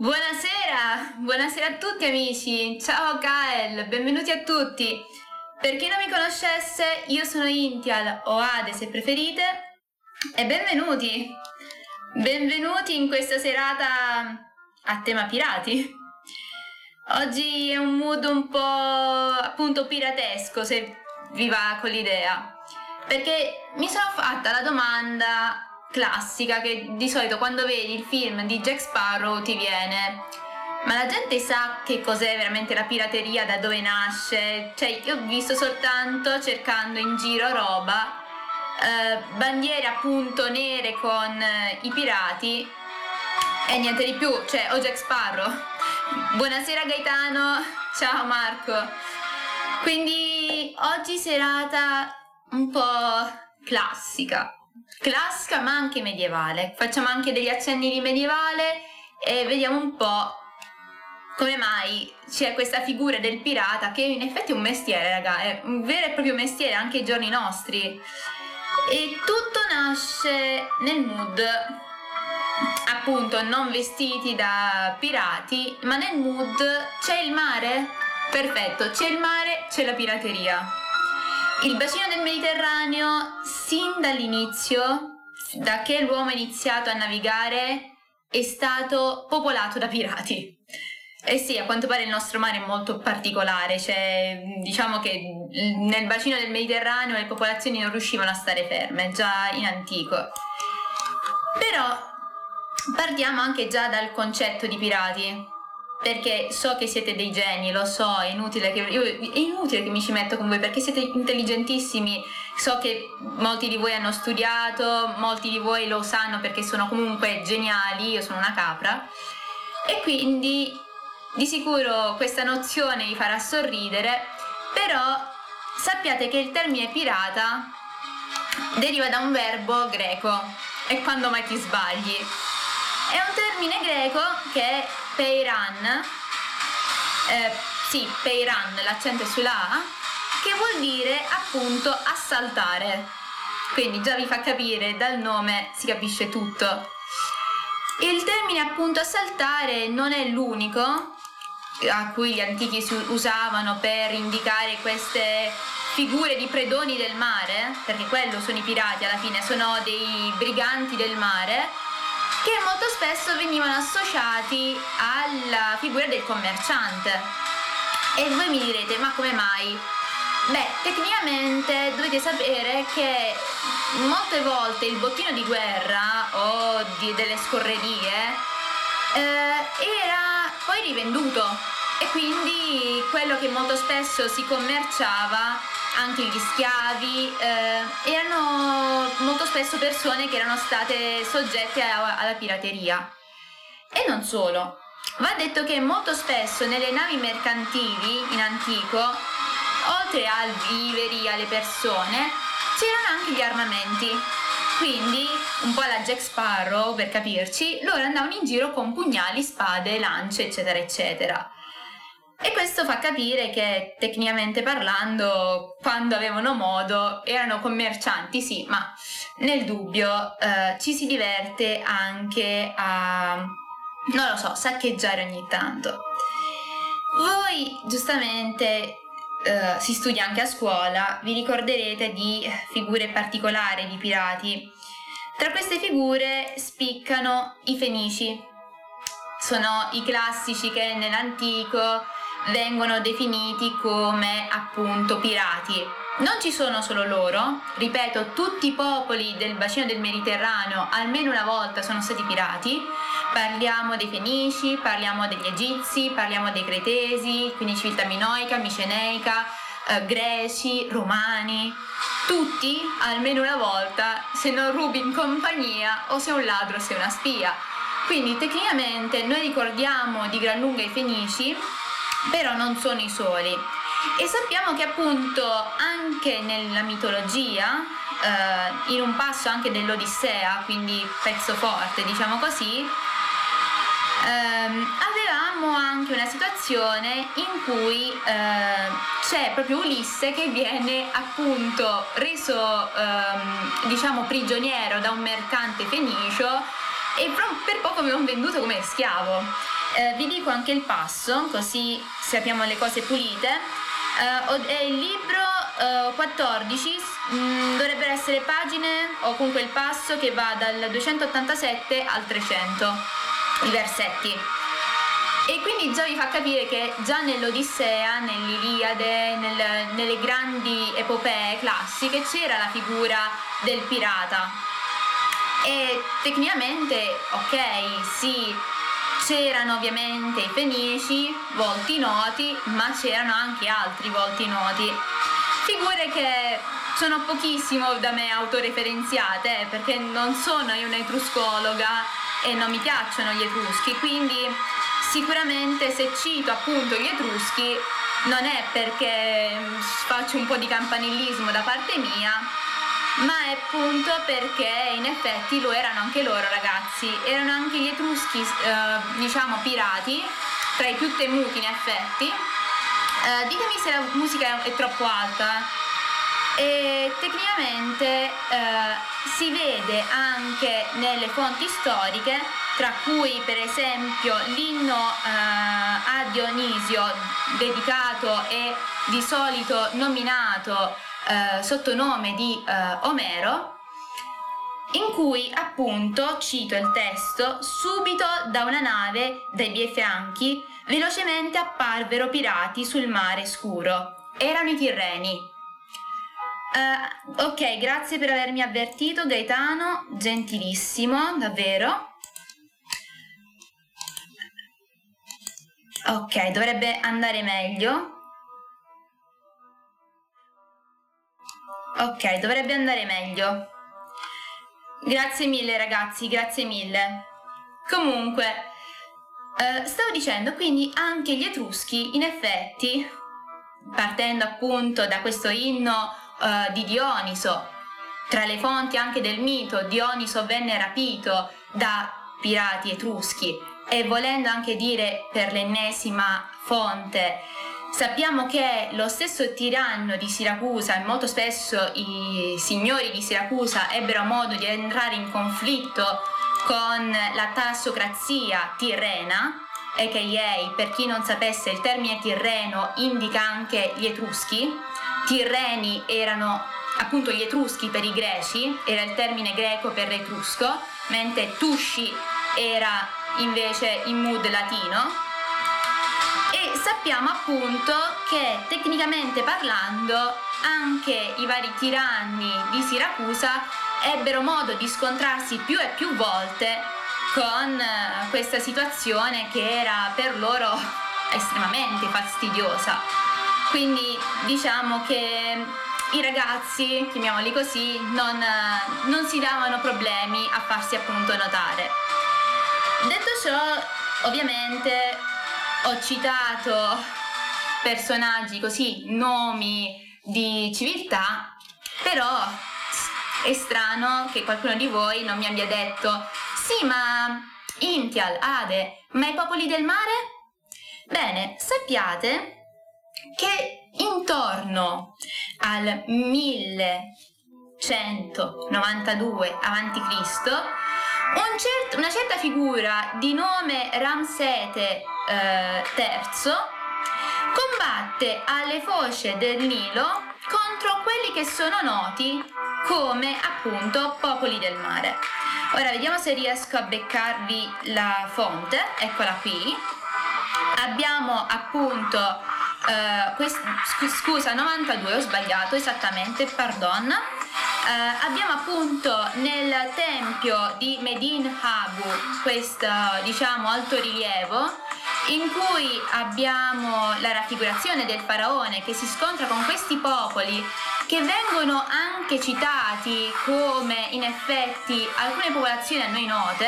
Buonasera, buonasera a tutti amici, ciao Kael, benvenuti a tutti. Per chi non mi conoscesse, io sono Intial o Ade se preferite e benvenuti. Benvenuti in questa serata a tema pirati. Oggi è un mood un po' appunto piratesco se vi va con l'idea. Perché mi sono fatta la domanda classica che di solito quando vedi il film di Jack Sparrow ti viene ma la gente sa che cos'è veramente la pirateria, da dove nasce? Cioè, io ho visto soltanto cercando in giro roba, eh, bandiere appunto nere con eh, i pirati e niente di più, cioè, o Jack Sparrow. Buonasera Gaetano, ciao Marco. Quindi oggi serata un po' classica, classica ma anche medievale. Facciamo anche degli accenni di medievale e vediamo un po' come mai c'è questa figura del pirata che in effetti è un mestiere, raga, è un vero e proprio mestiere anche ai giorni nostri. E tutto nasce nel mood appunto non vestiti da pirati, ma nel mood c'è il mare? Perfetto, c'è il mare, c'è la pirateria. Il bacino del Mediterraneo, sin dall'inizio, da che l'uomo ha iniziato a navigare, è stato popolato da pirati. Eh sì, a quanto pare il nostro mare è molto particolare, cioè diciamo che nel bacino del Mediterraneo le popolazioni non riuscivano a stare ferme, già in antico. Però partiamo anche già dal concetto di pirati, perché so che siete dei geni, lo so, è inutile che, io, è inutile che mi ci metto con voi perché siete intelligentissimi, so che molti di voi hanno studiato, molti di voi lo sanno perché sono comunque geniali, io sono una capra, e quindi di sicuro questa nozione vi farà sorridere, però sappiate che il termine pirata deriva da un verbo greco e quando mai ti sbagli. È un termine greco che è peiran, eh, sì, peiran, l'accento è sulla A, che vuol dire appunto assaltare. Quindi già vi fa capire dal nome si capisce tutto. Il termine appunto assaltare non è l'unico, a cui gli antichi usavano per indicare queste figure di predoni del mare, perché quello sono i pirati alla fine, sono dei briganti del mare, che molto spesso venivano associati alla figura del commerciante. E voi mi direte, ma come mai? Beh, tecnicamente dovete sapere che molte volte il bottino di guerra o di, delle scorrerie eh, era poi rivenduto e quindi quello che molto spesso si commerciava anche gli schiavi eh, erano molto spesso persone che erano state soggette a, alla pirateria. E non solo. Va detto che molto spesso nelle navi mercantili in antico oltre ai viveri alle persone c'erano anche gli armamenti. Quindi, un po' alla Jack Sparrow, per capirci, loro andavano in giro con pugnali, spade, lance, eccetera, eccetera. E questo fa capire che tecnicamente parlando, quando avevano modo, erano commercianti, sì, ma nel dubbio eh, ci si diverte anche a, non lo so, saccheggiare ogni tanto. Voi giustamente eh, si studia anche a scuola, vi ricorderete di figure particolari di pirati. Tra queste figure spiccano i fenici. Sono i classici che nell'antico vengono definiti come appunto pirati. Non ci sono solo loro, ripeto, tutti i popoli del bacino del Mediterraneo almeno una volta sono stati pirati. Parliamo dei Fenici, parliamo degli Egizi, parliamo dei Cretesi, quindi civiltà minoica, miceneica, eh, Greci, Romani. Tutti, almeno una volta, se non rubi in compagnia o se un ladro sei una spia. Quindi tecnicamente noi ricordiamo di gran lunga i Fenici, però non sono i soli. E sappiamo che appunto anche nella mitologia, eh, in un passo anche dell'Odissea, quindi pezzo forte diciamo così, ehm, avevamo anche una situazione in cui eh, c'è proprio Ulisse che viene appunto reso ehm, diciamo prigioniero da un mercante fenicio e per poco avevano venduto come schiavo Eh, vi dico anche il passo, così sappiamo le cose pulite. Uh, è il libro uh, 14, mh, mm, dovrebbero essere pagine o comunque il passo che va dal 287 al 300, i versetti. E quindi già vi fa capire che già nell'Odissea, nell'Iliade, nel, nelle grandi epopee classiche c'era la figura del pirata. E tecnicamente, ok, sì, c'erano ovviamente i fenici, volti noti, ma c'erano anche altri volti noti. Figure che sono pochissimo da me autoreferenziate, eh, perché non sono io un'etruscologa e non mi piacciono gli etruschi, quindi sicuramente se cito appunto gli etruschi non è perché faccio un po' di campanillismo da parte mia, ma è appunto perché in effetti lo erano anche loro ragazzi, erano anche gli etruschi eh, diciamo pirati, tra i più temuti in effetti. Eh, ditemi se la musica è, troppo alta. E tecnicamente eh, si vede anche nelle fonti storiche tra cui per esempio l'inno eh, a Dionisio dedicato e di solito nominato eh, sotto nome di eh, Omero, in cui appunto, cito il testo, subito da una nave dai miei fianchi velocemente apparvero pirati sul mare scuro. Erano i Tirreni. Uh, ok, grazie per avermi avvertito Gaetano, gentilissimo, davvero. Ok, dovrebbe andare meglio. Ok, dovrebbe andare meglio. Grazie mille ragazzi, grazie mille. Comunque, eh, stavo dicendo, quindi anche gli Etruschi, in effetti, partendo appunto da questo inno eh, di Dioniso, tra le fonti anche del mito, Dioniso venne rapito da pirati etruschi e volendo anche dire per l'ennesima fonte, sappiamo che lo stesso tiranno di Siracusa e molto spesso i signori di Siracusa ebbero modo di entrare in conflitto con la tassocrazia tirrena, e che per chi non sapesse il termine tirreno indica anche gli etruschi, tirreni erano appunto gli etruschi per i greci, era il termine greco per etrusco, mentre tusci era invece in mood latino sappiamo appunto che tecnicamente parlando anche i vari tiranni di Siracusa ebbero modo di scontrarsi più e più volte con eh, questa situazione che era per loro estremamente fastidiosa. Quindi diciamo che i ragazzi, chiamiamoli così, non, non si davano problemi a farsi appunto notare. Detto ciò, ovviamente ho citato personaggi così, nomi di civiltà, però è strano che qualcuno di voi non mi abbia detto sì, ma Intial, Ade, ma i popoli del mare? Bene, sappiate che intorno al 1192 a.C un cert- una certa figura di nome Ramsete eh, III combatte alle foce del Nilo contro quelli che sono noti come appunto popoli del mare. Ora vediamo se riesco a beccarvi la fonte, eccola qui. Abbiamo appunto, eh, quest- scusa 92, ho sbagliato esattamente, pardon eh, abbiamo appunto nel tempio di Medin Habu questo diciamo altorilievo in cui abbiamo la raffigurazione del faraone che si scontra con questi popoli che vengono anche citati come in effetti alcune popolazioni a noi note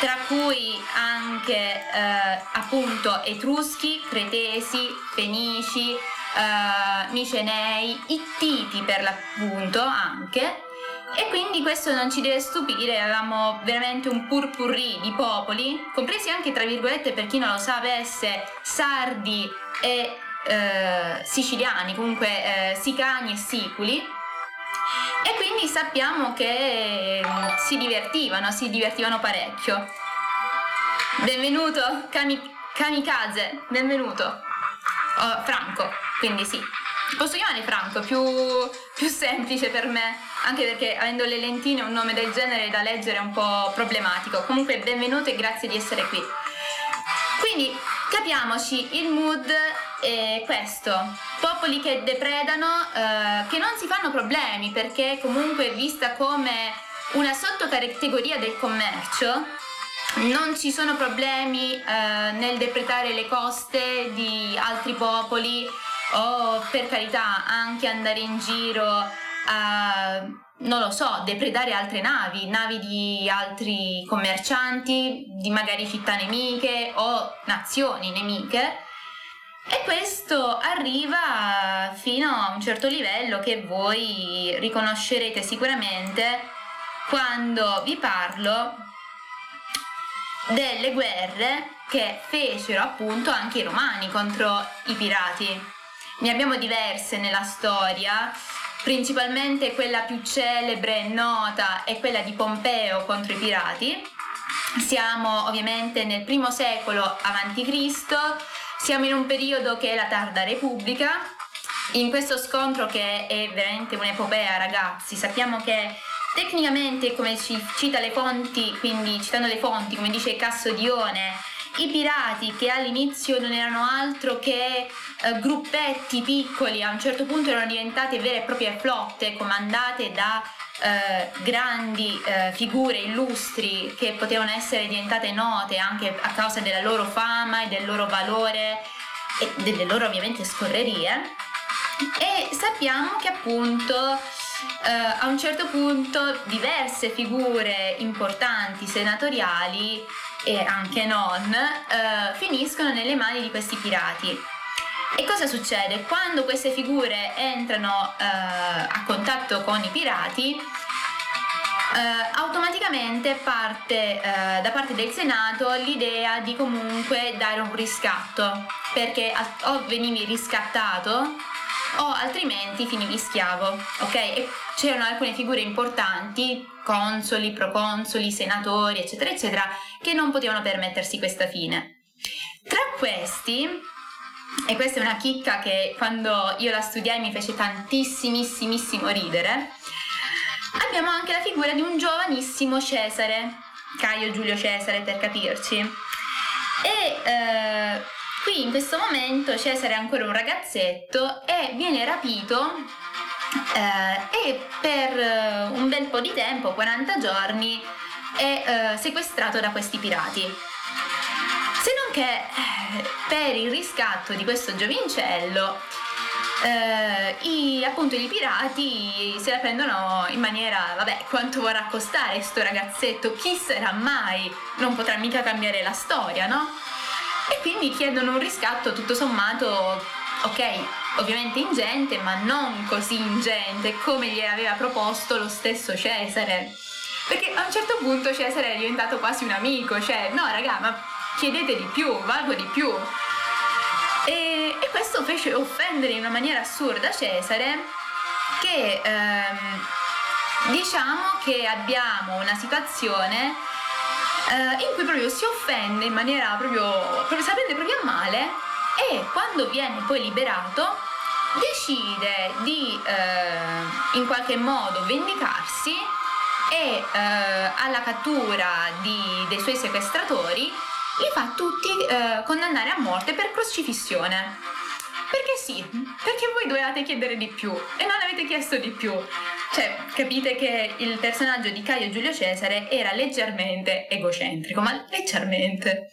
tra cui anche eh, appunto etruschi, cretesi, fenici, uh, micenei, ittiti per l'appunto anche. E quindi questo non ci deve stupire, avevamo veramente un purpurri di popoli, compresi anche tra virgolette per chi non lo sapesse, sardi e eh, siciliani, comunque eh, sicani e siculi. E quindi sappiamo che eh, si divertivano, si divertivano parecchio. Benvenuto, Kami- Kamikaze, benvenuto. Oh, Franco, quindi sì. Posso chiamare Franco, più, più semplice per me, anche perché avendo le lentine un nome del genere da leggere è un po' problematico. Comunque benvenuto e grazie di essere qui. Quindi capiamoci, il mood è questo. Popoli che depredano, eh, che non si fanno problemi perché comunque vista come una sottocategoria del commercio, non ci sono problemi eh, nel depredare le coste di altri popoli o per carità anche andare in giro a non lo so, depredare altre navi, navi di altri commercianti, di magari città nemiche o nazioni nemiche. E questo arriva fino a un certo livello che voi riconoscerete sicuramente quando vi parlo delle guerre che fecero appunto anche i romani contro i pirati. Ne abbiamo diverse nella storia, principalmente quella più celebre e nota è quella di Pompeo contro i pirati. Siamo ovviamente nel primo secolo a.C., siamo in un periodo che è la tarda Repubblica. In questo scontro che è veramente un'epopea, ragazzi, sappiamo che tecnicamente, come ci cita le fonti, quindi citando le fonti, come dice Cassodione, i pirati che all'inizio non erano altro che eh, gruppetti piccoli, a un certo punto erano diventate vere e proprie flotte comandate da eh, grandi eh, figure illustri che potevano essere diventate note anche a causa della loro fama e del loro valore e delle loro ovviamente scorrerie. E sappiamo che appunto eh, a un certo punto diverse figure importanti senatoriali e anche non eh, finiscono nelle mani di questi pirati. E cosa succede? Quando queste figure entrano eh, a contatto con i pirati, eh, automaticamente parte eh, da parte del Senato l'idea di comunque dare un riscatto, perché o venivi riscattato o altrimenti finivi schiavo, ok? E c'erano alcune figure importanti, consoli, proconsoli, senatori, eccetera, eccetera, che non potevano permettersi questa fine. Tra questi, e questa è una chicca che quando io la studiai mi fece tantissimissimo ridere, abbiamo anche la figura di un giovanissimo Cesare, Caio Giulio Cesare per capirci. E eh, Qui in questo momento Cesare è ancora un ragazzetto e viene rapito eh, e per eh, un bel po' di tempo, 40 giorni, è eh, sequestrato da questi pirati. Se non che eh, per il riscatto di questo giovincello eh, i, appunto i pirati se la prendono in maniera, vabbè, quanto vorrà costare sto ragazzetto, chi sarà mai? Non potrà mica cambiare la storia, no? e quindi chiedono un riscatto tutto sommato, ok, ovviamente ingente, ma non così ingente come gli aveva proposto lo stesso Cesare. Perché a un certo punto Cesare è diventato quasi un amico, cioè no raga, ma chiedete di più, valgo di più. E, e questo fece offendere in una maniera assurda Cesare che ehm, diciamo che abbiamo una situazione eh, in cui proprio si offende in maniera proprio, proprio si prende proprio a male e quando viene poi liberato decide di eh, in qualche modo vendicarsi e eh, alla cattura di, dei suoi sequestratori li fa tutti eh, condannare a morte per crocifissione. Perché sì, perché voi dovevate chiedere di più e non avete chiesto di più. Cioè, capite che il personaggio di Caio Giulio Cesare era leggermente egocentrico, ma leggermente.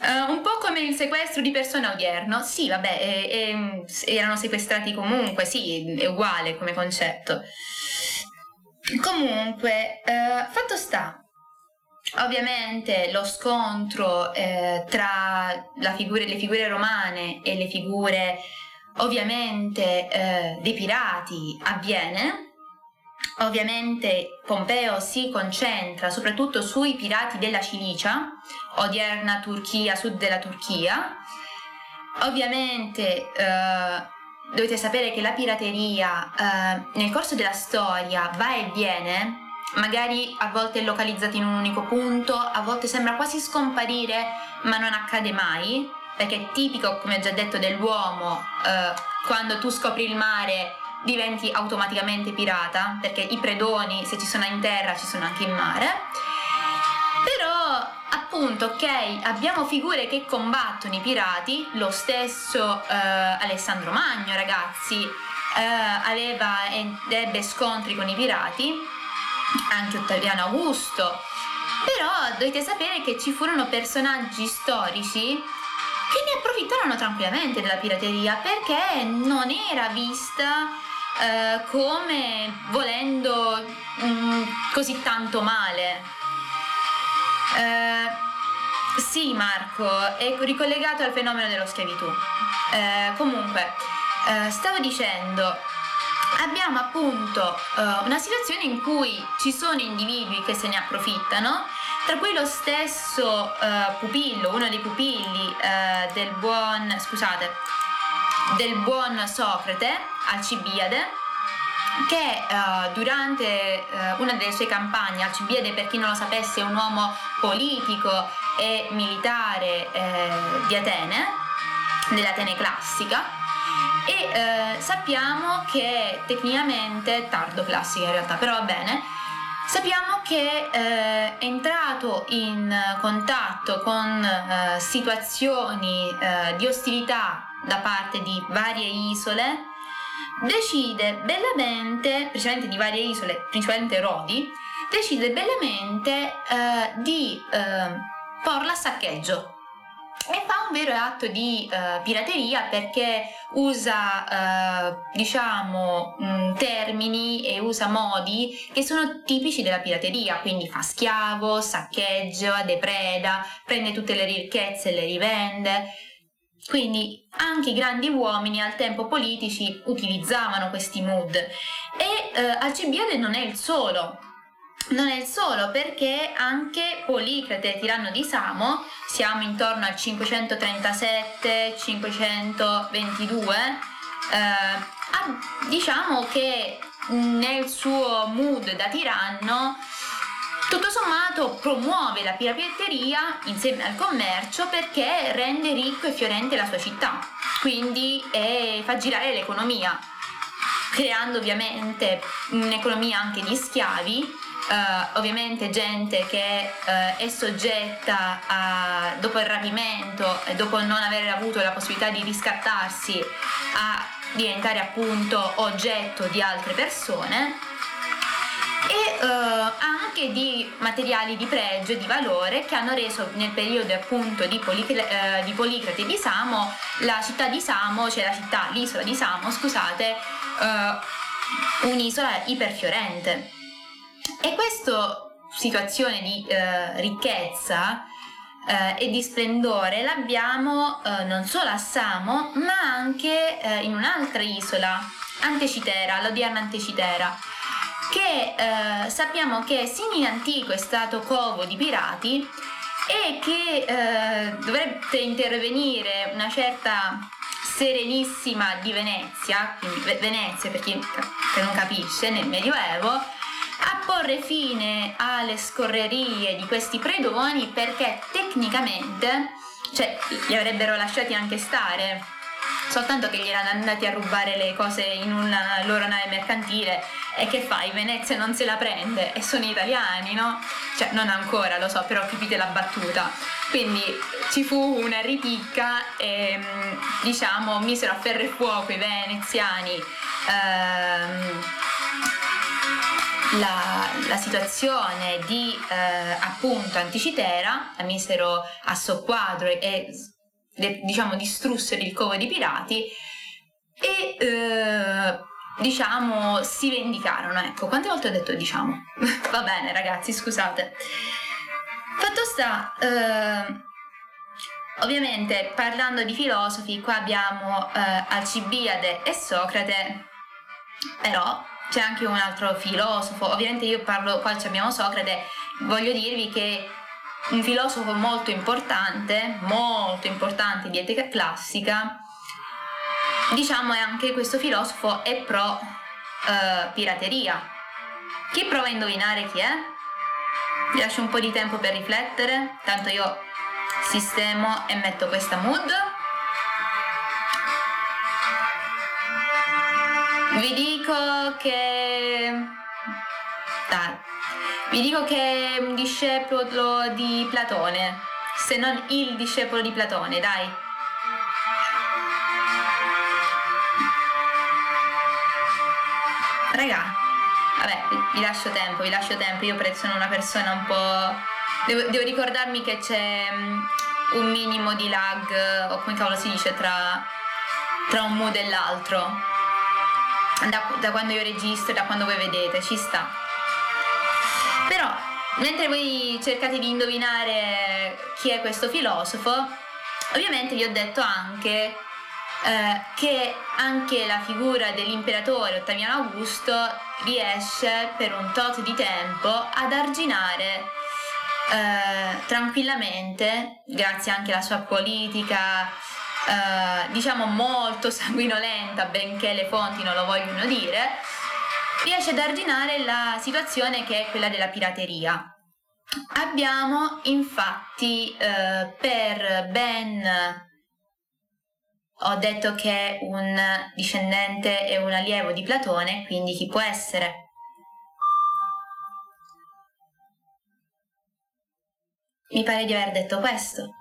Uh, un po' come il sequestro di persona odierno. Sì, vabbè, e, e, erano sequestrati comunque, sì, è uguale come concetto. Comunque, uh, fatto sta, Ovviamente lo scontro eh, tra figura, le figure romane e le figure ovviamente eh, dei pirati avviene. Ovviamente Pompeo si concentra soprattutto sui pirati della Cilicia, odierna Turchia, sud della Turchia. Ovviamente eh, dovete sapere che la pirateria eh, nel corso della storia va e viene magari a volte è localizzato in un unico punto, a volte sembra quasi scomparire, ma non accade mai, perché è tipico, come ho già detto, dell'uomo, eh, quando tu scopri il mare diventi automaticamente pirata, perché i predoni, se ci sono in terra, ci sono anche in mare. Però, appunto, ok, abbiamo figure che combattono i pirati, lo stesso eh, Alessandro Magno, ragazzi, eh, aveva ed ebbe scontri con i pirati, anche Ottaviano Augusto. Però dovete sapere che ci furono personaggi storici che ne approfittarono tranquillamente della pirateria perché non era vista eh, come volendo mh, mm, così tanto male. Eh, sì, Marco, è ricollegato al fenomeno dello schiavitù. Eh, comunque, eh, stavo dicendo, abbiamo appunto eh, una situazione in cui ci sono individui che se ne approfittano, tra cui lo stesso eh, pupillo, uno dei pupilli eh, del buon, scusate, del buon Socrate, Alcibiade, che uh, durante uh, una delle sue campagne, Alcibiade per chi non lo sapesse è un uomo politico e militare eh, di Atene, dell'Atene classica, e eh, sappiamo che tecnicamente, tardo classica in realtà, però va bene, sappiamo che eh, è entrato in contatto con eh, situazioni eh, di ostilità da parte di varie isole, decide bellamente, principalmente di varie isole, principalmente Rodi, decide bellamente eh, di eh, porla a saccheggio e fa un vero atto di uh, pirateria perché usa, uh, diciamo, mh, mm, termini e usa modi che sono tipici della pirateria, quindi fa schiavo, saccheggia, depreda, prende tutte le ricchezze e le rivende. Quindi anche i grandi uomini al tempo politici utilizzavano questi mood e uh, Alcibiade non è il solo, non è il solo perché anche Policrate, tiranno di Samo, siamo intorno al 537-522, eh, diciamo che nel suo mood da tiranno tutto sommato promuove la pirateria insieme al commercio perché rende ricco e fiorente la sua città, quindi eh, fa girare l'economia, creando ovviamente un'economia anche di schiavi Uh, ovviamente gente che uh, è soggetta a, dopo il rapimento e dopo non aver avuto la possibilità di riscattarsi a diventare appunto oggetto di altre persone e uh, anche di materiali di pregio e di valore che hanno reso nel periodo appunto di, Policrate, di Policrate e di Samo la città di Samo, cioè la città, l'isola di Samo, scusate, un'isola iperfiorente. E questa situazione di eh, ricchezza eh, e di splendore l'abbiamo eh, non solo a Samo, ma anche eh, in un'altra isola, Antecitera, l'odierna Antecitera, che eh, sappiamo che sin in antico è stato covo di pirati e che eh, dovrebbe intervenire una certa Serenissima di Venezia, quindi Venezia per chi non capisce, nel Medioevo, a porre fine alle scorrerie di questi predoni perché tecnicamente, cioè, li avrebbero lasciati anche stare, soltanto che gli erano andati a rubare le cose in una loro nave mercantile e che fai? Venezia non se la prende e sono italiani, no? Cioè, non ancora, lo so, però capite la battuta. Quindi ci fu una ripicca e diciamo misero a ferro e fuoco i veneziani. Ehm, la, la situazione di eh, appunto Anticitera, la misero a soqquadro e de, diciamo distrussero il covo di pirati e eh, diciamo si vendicarono. Ecco, quante volte ho detto diciamo? Va bene ragazzi, scusate. Fatto sta, eh, ovviamente parlando di filosofi, qua abbiamo eh, Alcibiade e Socrate, però c'è anche un altro filosofo, ovviamente io parlo, qua abbiamo Socrate, voglio dirvi che un filosofo molto importante, molto importante di etica classica, diciamo è anche questo filosofo è pro eh, pirateria, Chi prova a indovinare chi è? Vi lascio un po' di tempo per riflettere, tanto io sistemo e metto questa mood. Vi dico che... Dai. Vi dico che è un discepolo di Platone, se non il discepolo di Platone, dai. Raga, vabbè, vi lascio tempo, vi lascio tempo, io sono una persona un po'... Devo, devo ricordarmi che c'è um, un minimo di lag, o come cavolo si dice, tra, tra un mood e l'altro. Da, da quando io registro da quando voi vedete, ci sta. Però, mentre voi cercate di indovinare chi è questo filosofo, ovviamente vi ho detto anche eh, che anche la figura dell'imperatore Ottaviano Augusto riesce per un tot di tempo ad arginare eh, tranquillamente, grazie anche alla sua politica, eh, diciamo molto sanguinolenta, benché le fonti non lo vogliono dire, riesce ad arginare la situazione che è quella della pirateria. Abbiamo infatti eh, per ben ho detto che è un discendente e un allievo di Platone, quindi chi può essere? Mi pare di aver detto questo.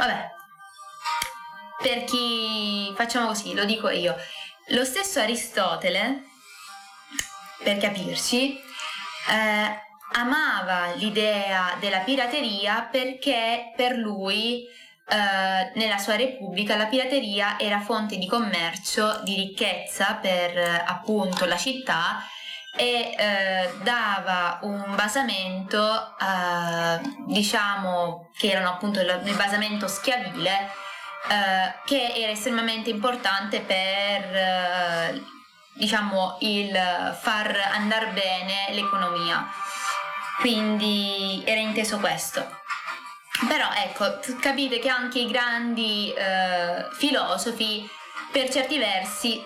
Vabbè, per chi facciamo così, lo dico io. Lo stesso Aristotele, per capirci, eh, amava l'idea della pirateria perché per lui eh, nella sua repubblica la pirateria era fonte di commercio, di ricchezza per eh, appunto la città e eh, dava un basamento, eh, diciamo che erano appunto il, il basamento schiavile, eh, che era estremamente importante per eh, diciamo il far andare bene l'economia. Quindi era inteso questo. Però ecco, capite che anche i grandi eh, filosofi per certi versi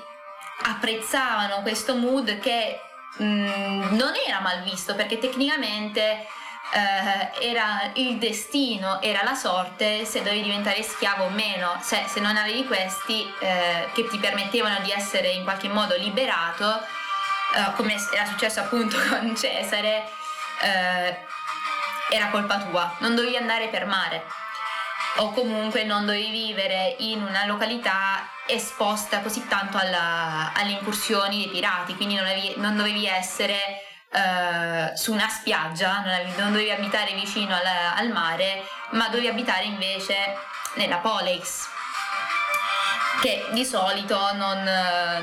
apprezzavano questo mood che mm, non era mal visto perché tecnicamente eh, era il destino, era la sorte se dovevi diventare schiavo o meno, cioè se non avevi questi eh, che ti permettevano di essere in qualche modo liberato, eh, come era successo appunto con Cesare, eh, era colpa tua, non dovevi andare per mare o comunque non dovevi vivere in una località esposta così tanto alla, alle incursioni dei pirati, quindi non, avevi, non dovevi essere eh, su una spiaggia, non, avevi, non dovevi abitare vicino al, al, mare, ma dovevi abitare invece nella Polex che di solito non,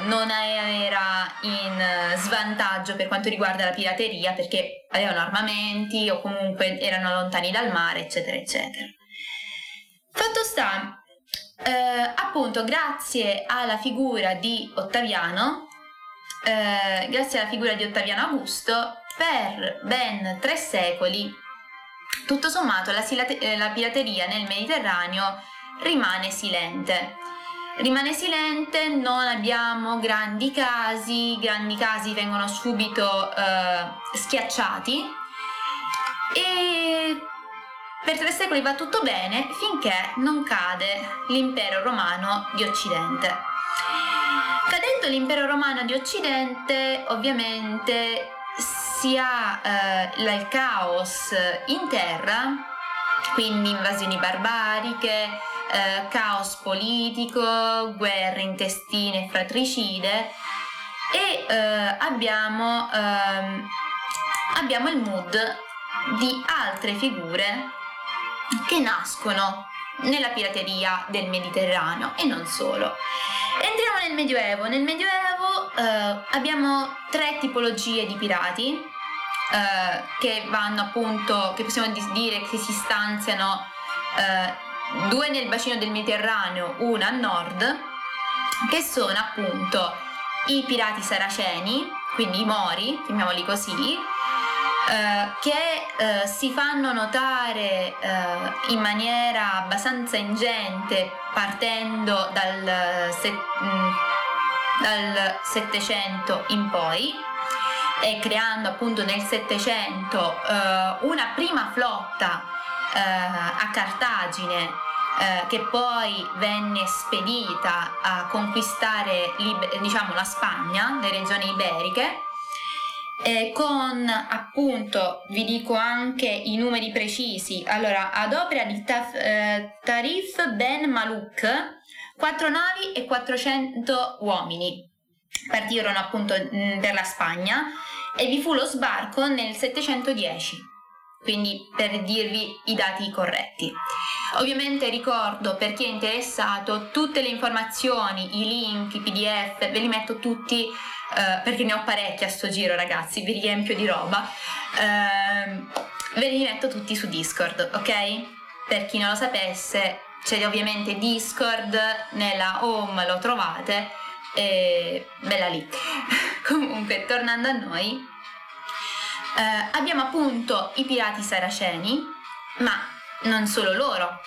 non, era in svantaggio per quanto riguarda la pirateria perché avevano armamenti o comunque erano lontani dal mare, eccetera, eccetera. Fatto sta, eh, appunto, grazie alla figura di Ottaviano, eh, grazie alla figura di Ottaviano Augusto, per ben tre secoli, tutto sommato, la, la pirateria nel Mediterraneo rimane silente. Rimane silente, non abbiamo grandi casi, grandi casi vengono subito eh, schiacciati e per tre secoli va tutto bene finché non cade l'impero romano di Occidente. Cadendo l'impero romano di Occidente, ovviamente si ha eh, il caos in terra, quindi invasioni barbariche, eh, caos politico, guerre intestine fratricide e eh, abbiamo, ehm, abbiamo il mood di altre figure che nascono nella pirateria del Mediterraneo e non solo. Entriamo nel Medioevo. Nel Medioevo eh, abbiamo tre tipologie di pirati eh, che vanno appunto, che possiamo dire che si stanziano eh, due nel bacino del Mediterraneo, una a nord, che sono appunto i pirati saraceni, quindi i mori, chiamiamoli così, eh, che eh, si fanno notare eh, in maniera abbastanza ingente partendo dal, se, mm, dal 700 in poi e creando appunto nel 700 eh, una prima flotta a Cartagine che poi venne spedita a conquistare diciamo, la Spagna, le regioni iberiche eh, con appunto, vi dico anche i numeri precisi, allora ad opera di Taf, eh, Tarif Ben Malouk, 4 navi e 400 uomini. Partirono appunto mh, per la Spagna e vi fu lo sbarco nel 710 quindi per dirvi i dati corretti. Ovviamente ricordo per chi è interessato tutte le informazioni, i link, i pdf, ve li metto tutti eh, perché ne ho parecchi a sto giro ragazzi, vi riempio di roba, eh, ve li metto tutti su Discord, ok? Per chi non lo sapesse c'è ovviamente Discord, nella home lo trovate e bella lì. Comunque tornando a noi, eh, abbiamo appunto i pirati saraceni, ma non solo loro.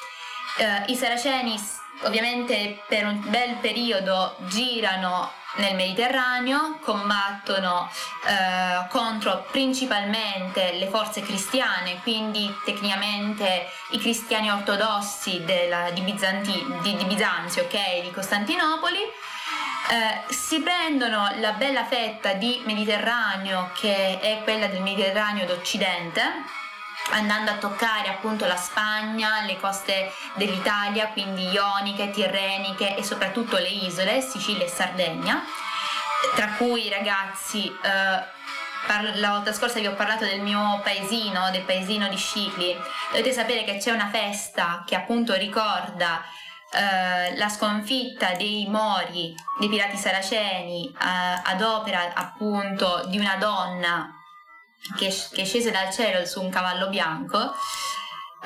Eh, I saraceni ovviamente per un bel periodo girano nel Mediterraneo, combattono eh, contro principalmente le forze cristiane, quindi tecnicamente i cristiani ortodossi della, di, Bizanti, di, di Bisanzio, okay, di Costantinopoli, eh, si prendono la bella fetta di Mediterraneo che è quella del Mediterraneo d'Occidente andando a toccare appunto la Spagna, le coste dell'Italia, quindi ioniche, tirreniche e soprattutto le isole, Sicilia e Sardegna, tra cui ragazzi eh, la volta scorsa vi ho parlato del mio paesino, del paesino di Scicli, dovete sapere che c'è una festa che appunto ricorda eh, la sconfitta dei Mori, dei pirati saraceni, eh, ad opera appunto di una donna che, che scese dal cielo su un cavallo bianco,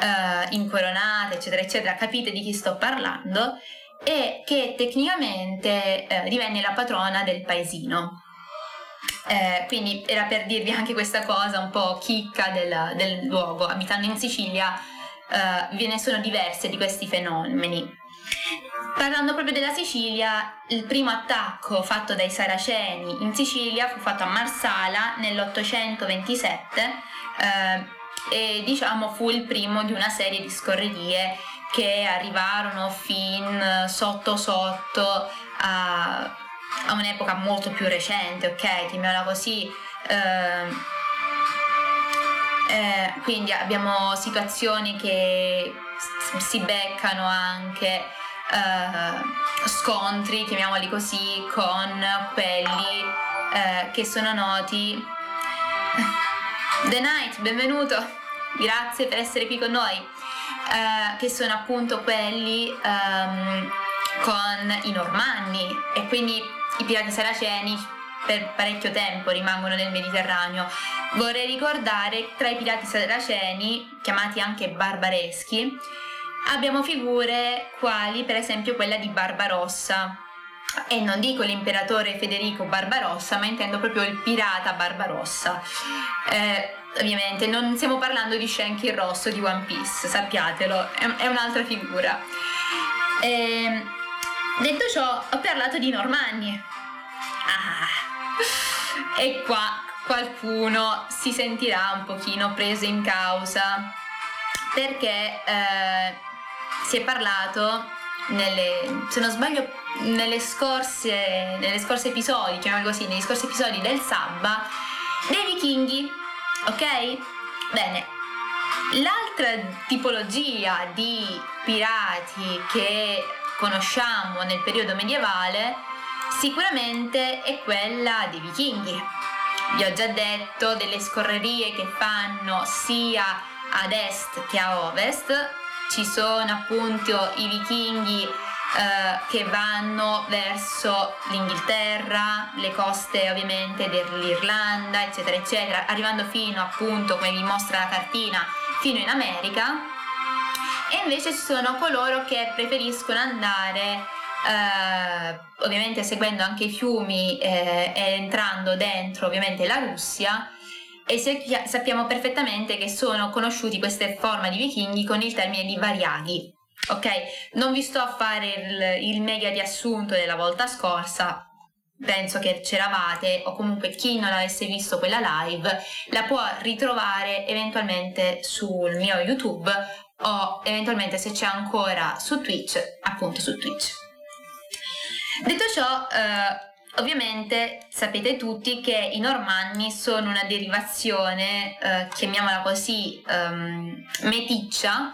eh, incoronata, eccetera, eccetera, capite di chi sto parlando, e che tecnicamente eh, divenne la patrona del paesino. Eh, quindi era per dirvi anche questa cosa un po' chicca del, del luogo. Abitando in Sicilia eh, ve ne sono diverse di questi fenomeni. Parlando proprio della Sicilia, il primo attacco fatto dai Saraceni in Sicilia fu fatto a Marsala nell'827 eh, e diciamo fu il primo di una serie di scorrerie che arrivarono fin sotto sotto a, a un'epoca molto più recente, ok? Chiamiamola così. Eh, eh, quindi abbiamo situazioni che si beccano anche eh, scontri, chiamiamoli così, con quelli eh, che sono noti. The Night, benvenuto, grazie per essere qui con noi, eh, che sono appunto quelli ehm, con i normanni. E quindi i pirati saraceni per parecchio tempo rimangono nel Mediterraneo. Vorrei ricordare tra i pirati saraceni, chiamati anche barbareschi, abbiamo figure quali per esempio quella di Barbarossa. E non dico l'imperatore Federico Barbarossa, ma intendo proprio il pirata Barbarossa. Eh, ovviamente non stiamo parlando di Shanky il Rosso di One Piece, sappiatelo, è, è un'altra figura. Eh, detto ciò, ho parlato di Normanni. Ah, e qua qualcuno si sentirà un pochino preso in causa perché eh, si è parlato nelle, se non sbaglio nelle scorse, nelle scorse episodi, chiamiamoli così, negli scorsi episodi del Sabba dei vichinghi, ok? Bene, l'altra tipologia di pirati che conosciamo nel periodo medievale sicuramente è quella dei vichinghi. Vi ho già detto delle scorrerie che fanno sia ad est che a ovest ci sono appunto i vichinghi eh, che vanno verso l'Inghilterra, le coste ovviamente dell'Irlanda, eccetera, eccetera, arrivando fino appunto, come vi mostra la cartina, fino in America. E invece ci sono coloro che preferiscono andare eh, ovviamente seguendo anche i fiumi eh, e entrando dentro ovviamente la Russia e sappiamo perfettamente che sono conosciuti queste forme di vichinghi con il termine di variaghi. Ok, non vi sto a fare il, il mega riassunto della volta scorsa, penso che c'eravate o comunque chi non avesse visto quella live la può ritrovare eventualmente sul mio YouTube o eventualmente se c'è ancora su Twitch, appunto su Twitch. Detto ciò, eh, ovviamente sapete tutti che i normanni sono una derivazione, eh, chiamiamola così, um, meticcia,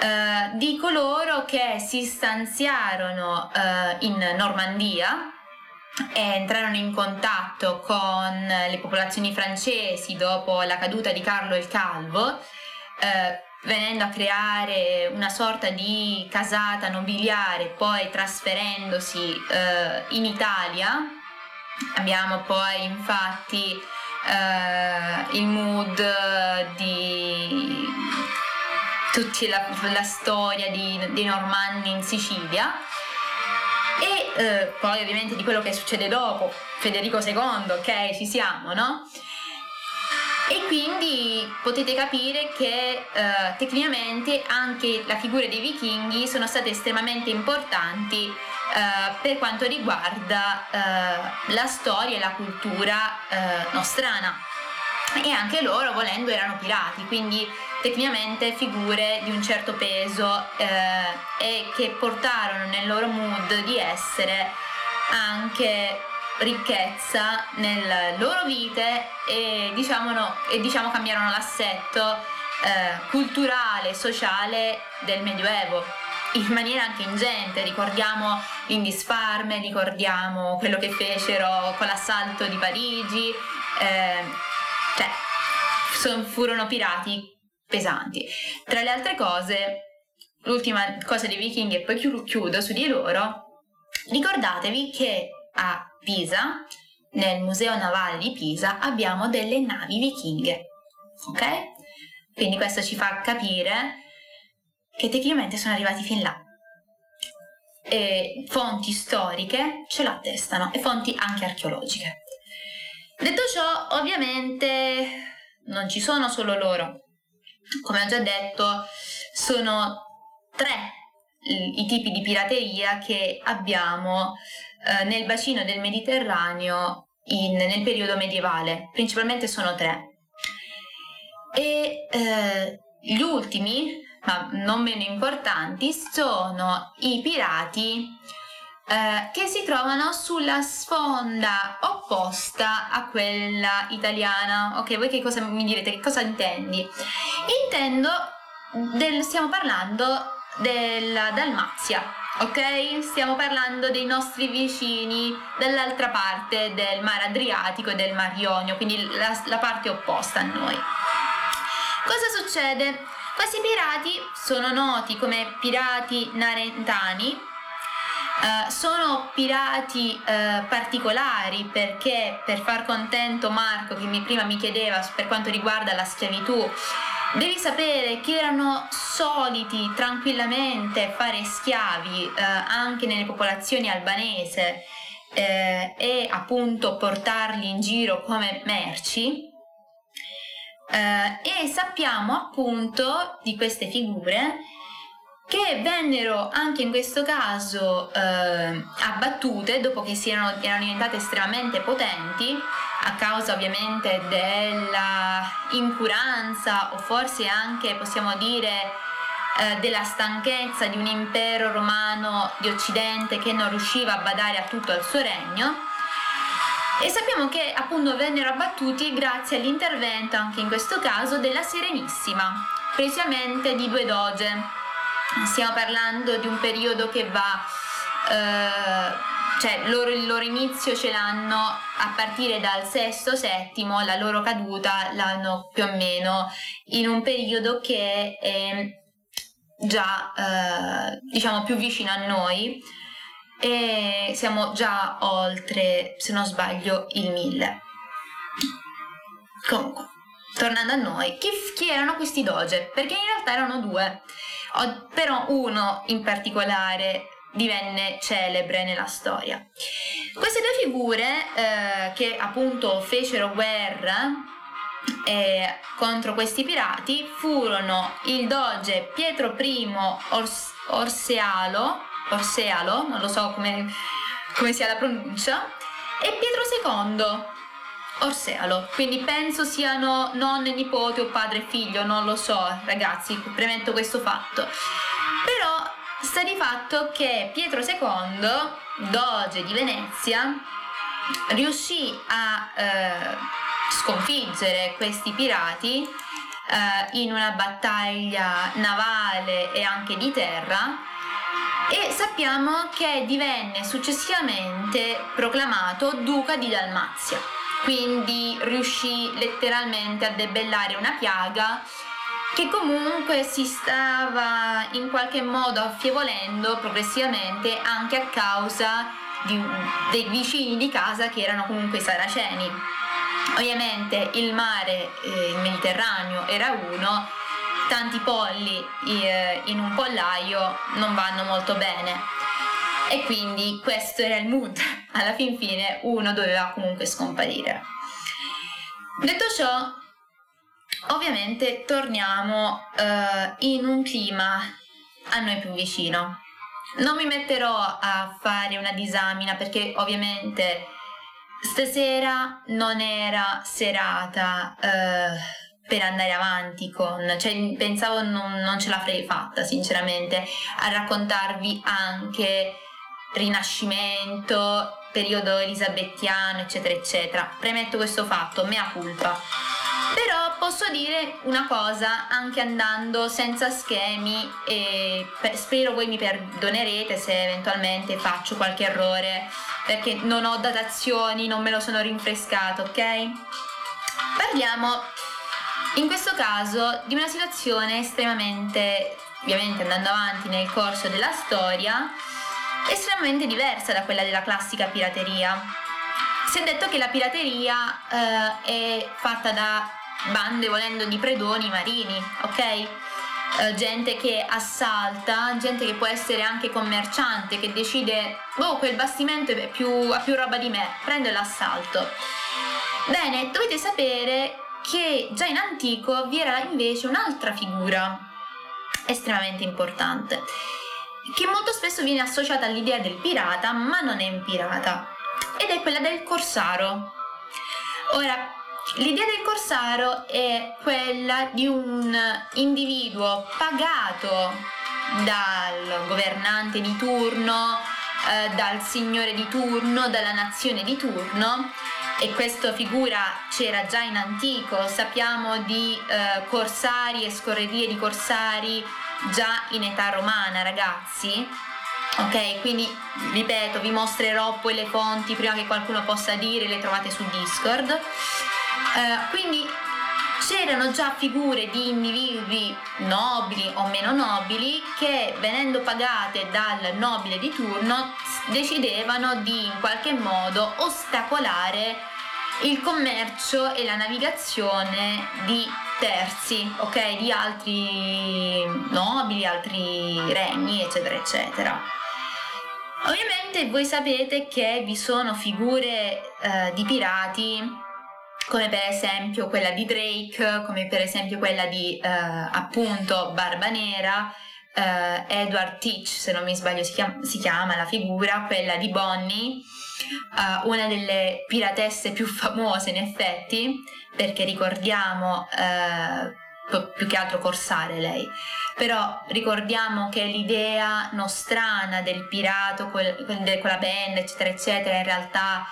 eh, di coloro che si stanziarono eh, in Normandia e entrarono in contatto con le popolazioni francesi dopo la caduta di Carlo il Calvo, eh, venendo a creare una sorta di casata nobiliare, poi trasferendosi eh, in Italia. Abbiamo poi infatti eh, il mood di tutta la, la, storia dei Normanni in Sicilia e eh, poi ovviamente di quello che succede dopo, Federico II, ok, ci siamo, no? E quindi potete capire che eh, tecnicamente anche la figura dei vichinghi sono state estremamente importanti eh, per quanto riguarda eh, la storia e la cultura eh, nostrana. E anche loro, volendo, erano pirati, quindi tecnicamente figure di un certo peso eh, e che portarono nel loro mood di essere anche ricchezza nelle loro vite e diciamo, e, diciamo cambiarono l'assetto eh, culturale, sociale del Medioevo in maniera anche ingente, ricordiamo l'Indisfarme, ricordiamo quello che fecero con l'assalto di Parigi, eh, cioè son, furono pirati pesanti. Tra le altre cose, l'ultima cosa dei vichinghi e poi chiudo su di loro, ricordatevi che a Pisa, nel Museo Navale di Pisa, abbiamo delle navi vichinghe. Ok? Quindi questo ci fa capire che tecnicamente sono arrivati fin là. E fonti storiche ce l'attestano e fonti anche archeologiche. Detto ciò, ovviamente non ci sono solo loro, come ho già detto, sono tre i tipi di pirateria che abbiamo eh, nel bacino del Mediterraneo in, nel periodo medievale. Principalmente sono tre. E eh, gli ultimi, ma non meno importanti, sono i pirati eh, che si trovano sulla sponda opposta a quella italiana. Ok, voi che cosa mi direte? Che cosa intendi? Intendo, del, stiamo parlando della Dalmazia, ok? Stiamo parlando dei nostri vicini dall'altra parte del mare Adriatico e del Mar Ionio, quindi la, la parte opposta a noi. Cosa succede? Questi pirati sono noti come pirati narentani Uh, sono pirati uh, particolari perché per far contento Marco che mi, prima mi chiedeva per quanto riguarda la schiavitù devi sapere che erano soliti tranquillamente fare schiavi uh, anche nelle popolazioni albanese e appunto portarli in giro come merci. E sappiamo appunto di queste figure che vennero anche in questo caso eh, abbattute dopo che erano, erano diventate estremamente potenti a causa ovviamente della incuranza o forse anche possiamo dire eh, della stanchezza di un impero romano di occidente che non riusciva a badare a tutto il suo regno. E sappiamo che appunto vennero abbattuti grazie all'intervento anche in questo caso della Serenissima precisamente di due doge stiamo parlando di un periodo che va, eh, cioè loro, il loro inizio ce l'hanno a partire dal sesto, settimo, la loro caduta l'hanno più o meno in un periodo che è già eh, diciamo più vicino a noi e siamo già oltre, se non sbaglio, il 1000. Comunque, tornando a noi, chi, chi erano questi doge? Perché in realtà erano due però uno in particolare divenne celebre nella storia. Queste due figure eh, che appunto fecero guerra eh, contro questi pirati furono il doge Pietro I Ors- Orsealo, Orsealo, non lo so come come sia la pronuncia, e Pietro II Orsealo, quindi penso siano nonne, nipote o padre e figlio, non lo so ragazzi, premetto questo fatto. Sta di fatto che Pietro II, doge di Venezia, riuscì a eh, sconfiggere questi pirati eh, in una battaglia navale e anche di terra e sappiamo che divenne successivamente proclamato duca di Dalmazia. Quindi riuscì letteralmente a debellare una piaga che comunque si stava in qualche modo affievolendo progressivamente anche a causa di, dei vicini di casa che erano comunque i saraceni. Ovviamente il mare, eh, il Mediterraneo era uno, tanti polli eh, in un pollaio non vanno molto bene e quindi questo era il mood. Alla fin fine uno doveva comunque scomparire. Detto ciò, ovviamente torniamo uh, in un clima a noi più vicino. Non mi metterò a fare una disamina perché ovviamente stasera non era serata uh, per andare avanti con, cioè pensavo non, non ce l'avrei fatta sinceramente a raccontarvi anche Rinascimento, periodo elisabettiano, eccetera, eccetera. Premetto questo fatto, mea culpa. Però posso dire una cosa anche andando senza schemi e spero voi mi perdonerete se eventualmente faccio qualche errore perché non ho datazioni, non me lo sono rinfrescato, ok? Parliamo in questo caso di una situazione estremamente, ovviamente andando avanti nel corso della storia, estremamente diversa da quella della classica pirateria. Si è detto che la pirateria eh, è fatta da bande volendo di predoni marini, ok? Eh, gente che assalta, gente che può essere anche commerciante, che decide, oh quel bastimento più, ha più roba di me, prendo l'assalto. Bene, dovete sapere che già in antico vi era invece un'altra figura estremamente importante che molto spesso viene associata all'idea del pirata, ma non è un pirata, ed è quella del corsaro. Ora, l'idea del corsaro è quella di un individuo pagato dal governante di turno, eh, dal signore di turno, dalla nazione di turno, e questa figura c'era già in antico, sappiamo di eh, corsari e scorrerie di corsari già in età romana, ragazzi. Ok, quindi ripeto, vi mostrerò poi le fonti prima che qualcuno possa dire, le trovate su Discord. Uh, quindi c'erano già figure di individui nobili o meno nobili che venendo pagate dal nobile di turno decidevano di in qualche modo ostacolare il commercio e la navigazione di terzi, ok, di altri nobili, altri regni, eccetera, eccetera. Ovviamente voi sapete che vi sono figure eh, di pirati come per esempio quella di Drake, come per esempio quella di eh, appunto Barba Nera, eh, Edward Teach, se non mi sbaglio si chiama, si chiama la figura, quella di Bonnie, uh, una delle piratesse più famose in effetti, perché ricordiamo uh, più che altro corsare lei, però ricordiamo che l'idea nostrana del pirato quel, con la band eccetera eccetera in realtà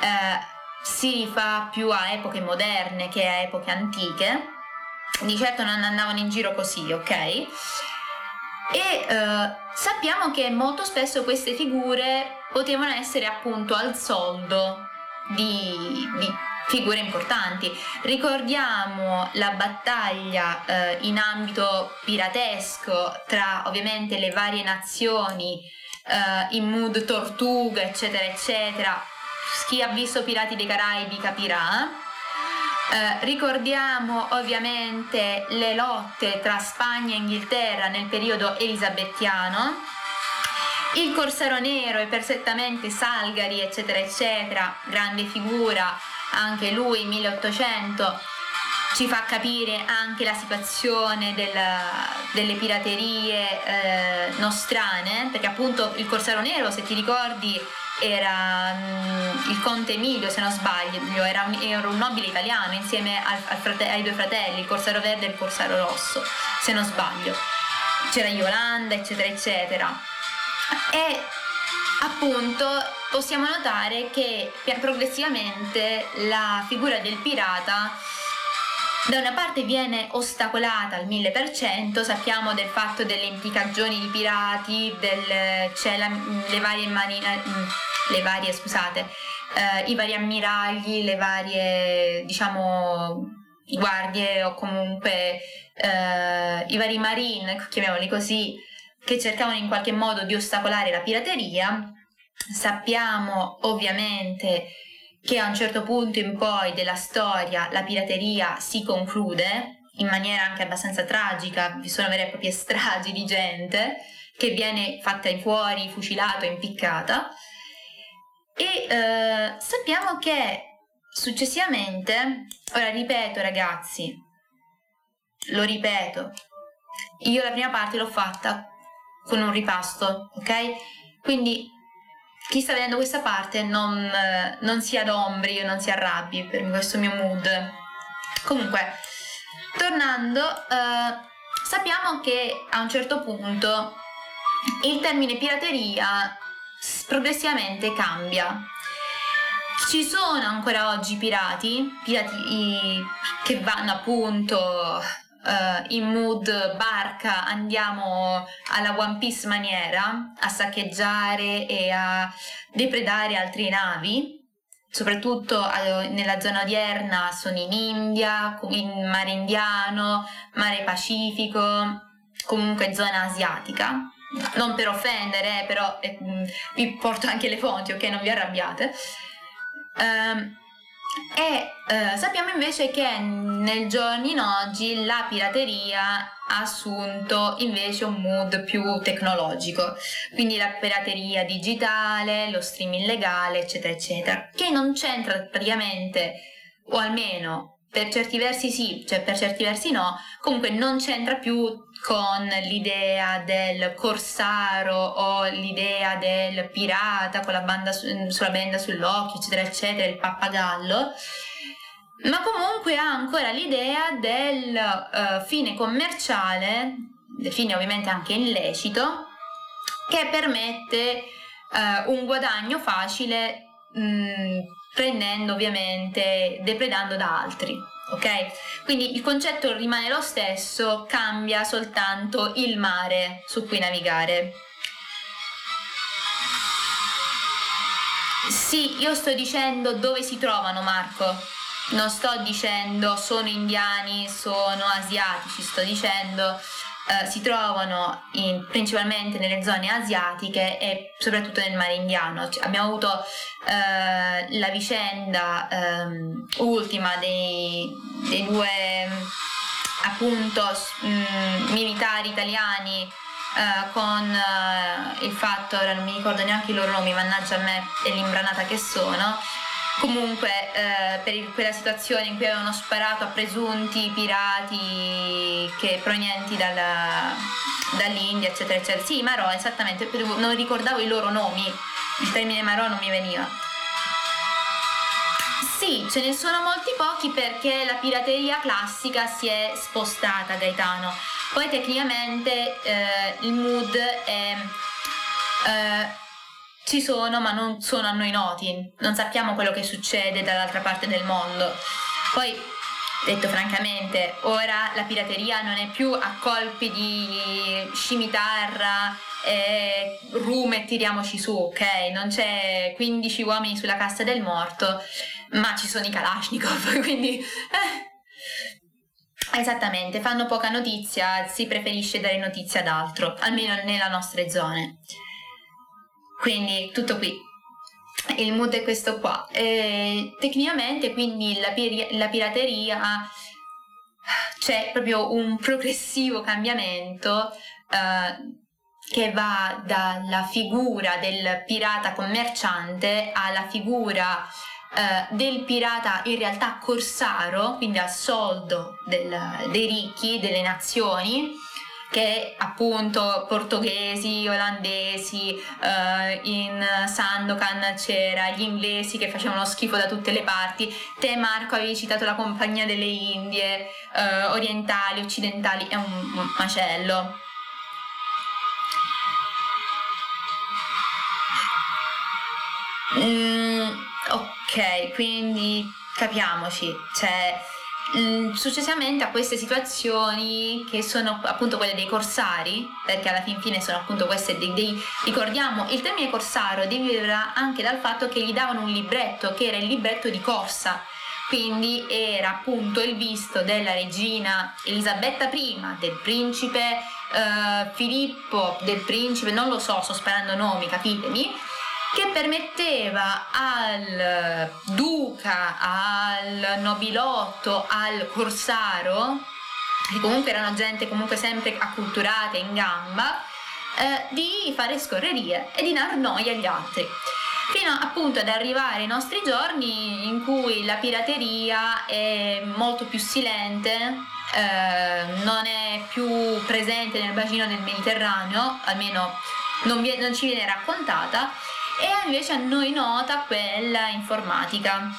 uh, si rifà più a epoche moderne che a epoche antiche, di certo non andavano in giro così, ok? e eh, sappiamo che molto spesso queste figure potevano essere appunto al soldo di, di figure importanti. Ricordiamo la battaglia eh, in ambito piratesco tra ovviamente le varie nazioni eh, in mood tortuga eccetera eccetera. Chi ha visto Pirati dei Caraibi capirà eh, ricordiamo ovviamente le lotte tra Spagna e Inghilterra nel periodo elisabettiano, il Corsaro Nero e perfettamente Salgari, eccetera, eccetera, grande figura, anche lui 1800 ci fa capire anche la situazione del, delle piraterie eh, nostrane, perché appunto il Corsaro Nero, se ti ricordi, era um, il conte Emilio, se non sbaglio, era un, era un nobile italiano insieme al, al frate- ai due fratelli, il corsaro verde e il corsaro rosso, se non sbaglio. C'era Yolanda, eccetera, eccetera. E appunto possiamo notare che progressivamente la figura del pirata da una parte viene ostacolata al 1000%, sappiamo del fatto delle impiccagioni di pirati, del, c'è la, le varie marine, le varie, scusate, eh, i vari ammiragli, le varie, diciamo, guardie o comunque eh, i vari marine, chiamiamoli così, che cercavano in qualche modo di ostacolare la pirateria. Sappiamo ovviamente che a un certo punto in poi della storia la pirateria si conclude in maniera anche abbastanza tragica, vi sono vere e proprie stragi di gente che viene fatta fuori, fucilata, impiccata. E eh, sappiamo che successivamente, ora ripeto ragazzi, lo ripeto, io la prima parte l'ho fatta con un ripasto, ok? Quindi chi sta vedendo questa parte non, non si adombri o non si arrabbi per questo mio mood. Comunque, tornando, eh, sappiamo che a un certo punto il termine pirateria progressivamente cambia. Ci sono ancora oggi pirati, pirati che vanno appunto uh, in mood barca andiamo alla One Piece maniera a saccheggiare e a depredare altre navi soprattutto nella zona odierna sono in India, in mare indiano, mare Pacifico, comunque zona asiatica. Non per offendere, però eh, vi porto anche le fonti, ok? Non vi arrabbiate. Um, e eh, sappiamo invece che nel giorno in oggi la pirateria ha assunto invece un mood più tecnologico, quindi la pirateria digitale, lo streaming legale, eccetera, eccetera, che non c'entra praticamente, o almeno per certi versi sì, cioè per certi versi no, comunque non c'entra più con l'idea del corsaro o l'idea del pirata con la banda su, sulla benda sull'occhio, eccetera, eccetera, il pappagallo, ma comunque ha ancora l'idea del uh, fine commerciale, del fine ovviamente anche illecito, che permette uh, un guadagno facile mh, mm, prendendo ovviamente, depredando da altri. Ok? Quindi il concetto rimane lo stesso, cambia soltanto il mare su cui navigare. Sì, io sto dicendo dove si trovano, Marco. Non sto dicendo sono indiani, sono asiatici, sto dicendo eh, si trovano in, principalmente nelle zone asiatiche e soprattutto nel mare indiano. Cioè, abbiamo avuto eh, la vicenda ehm, ultima dei, dei due appunto mh, mm, militari italiani Uh, con uh, il fatto, ora non mi ricordo neanche i loro nomi, mannaggia a me e l'imbranata che sono, Comunque, eh, per il, quella situazione in cui avevano sparato a presunti pirati che provenienti dalla, dall'India, eccetera, eccetera. Sì, Marò, esattamente, non ricordavo i loro nomi, il termine Marò non mi veniva. Sì, ce ne sono molti pochi perché la pirateria classica si è spostata, Gaetano. Poi tecnicamente eh, il mood è... Eh, ci sono ma non sono a noi noti, non sappiamo quello che succede dall'altra parte del mondo. Poi, detto francamente, ora la pirateria non è più a colpi di scimitarra e rum e tiriamoci su, ok? Non c'è 15 uomini sulla cassa del morto, ma ci sono i Kalashnikov, quindi... Eh. Esattamente, fanno poca notizia, si preferisce dare notizia ad altro, almeno nelle nostre zone. Quindi tutto qui. Il mood è questo qua. E, tecnicamente quindi la, pir- la pirateria c'è proprio un progressivo cambiamento eh, che va dalla figura del pirata commerciante alla figura eh, del pirata in realtà corsaro, quindi al soldo del, dei ricchi, delle nazioni, che appunto portoghesi, olandesi, eh, in Sandokan c'era gli inglesi che facevano schifo da tutte le parti, te Marco avevi citato la compagnia delle Indie, eh, orientali, occidentali, è un macello. Mm, ok, quindi capiamoci, cioè successivamente a queste situazioni che sono appunto quelle dei corsari perché alla fin fine sono appunto queste dei, dei ricordiamo il termine corsaro deriva anche dal fatto che gli davano un libretto che era il libretto di corsa. Quindi era appunto il visto della regina Elisabetta I, del principe eh, Filippo, del principe, non lo so, sto sparando nomi, capitemi, che permetteva al duca, al nobilotto, al corsaro, che comunque erano gente comunque sempre acculturata in gamba, eh, di fare scorrerie e di dar noia agli altri. Fino appunto ad arrivare ai nostri giorni in cui la pirateria è molto più silente, eh, non è più presente nel bacino del Mediterraneo, almeno non, vi- non ci viene raccontata, e invece a noi nota quella informatica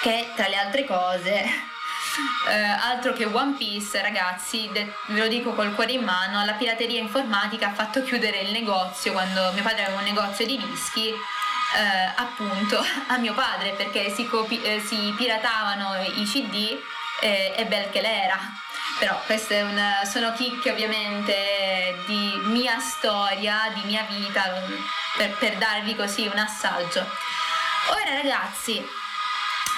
che tra le altre cose eh, altro che One Piece ragazzi de- ve lo dico col cuore in mano la pirateria informatica ha fatto chiudere il negozio quando mio padre aveva un negozio di dischi eh, appunto a mio padre perché si, copi- eh, si piratavano i cd eh, e bel che l'era. Però queste sono chicche ovviamente di mia storia, di mia vita, per, per darvi così un assaggio. Ora ragazzi,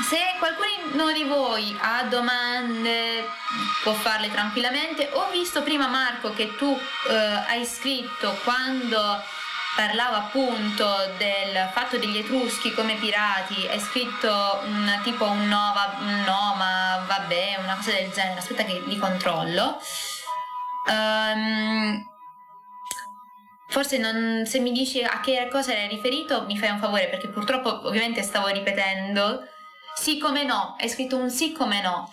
se qualcuno di voi ha domande può farle tranquillamente. Ho visto prima Marco che tu eh, hai scritto quando parlavo appunto del fatto degli Etruschi come pirati, hai scritto un, tipo un Nova, un Noma, vabbè, una cosa del genere, aspetta che li controllo. Um, forse non, se mi dici a che cosa era riferito mi fai un favore perché purtroppo ovviamente stavo ripetendo. Sì come no, hai scritto un sì come no.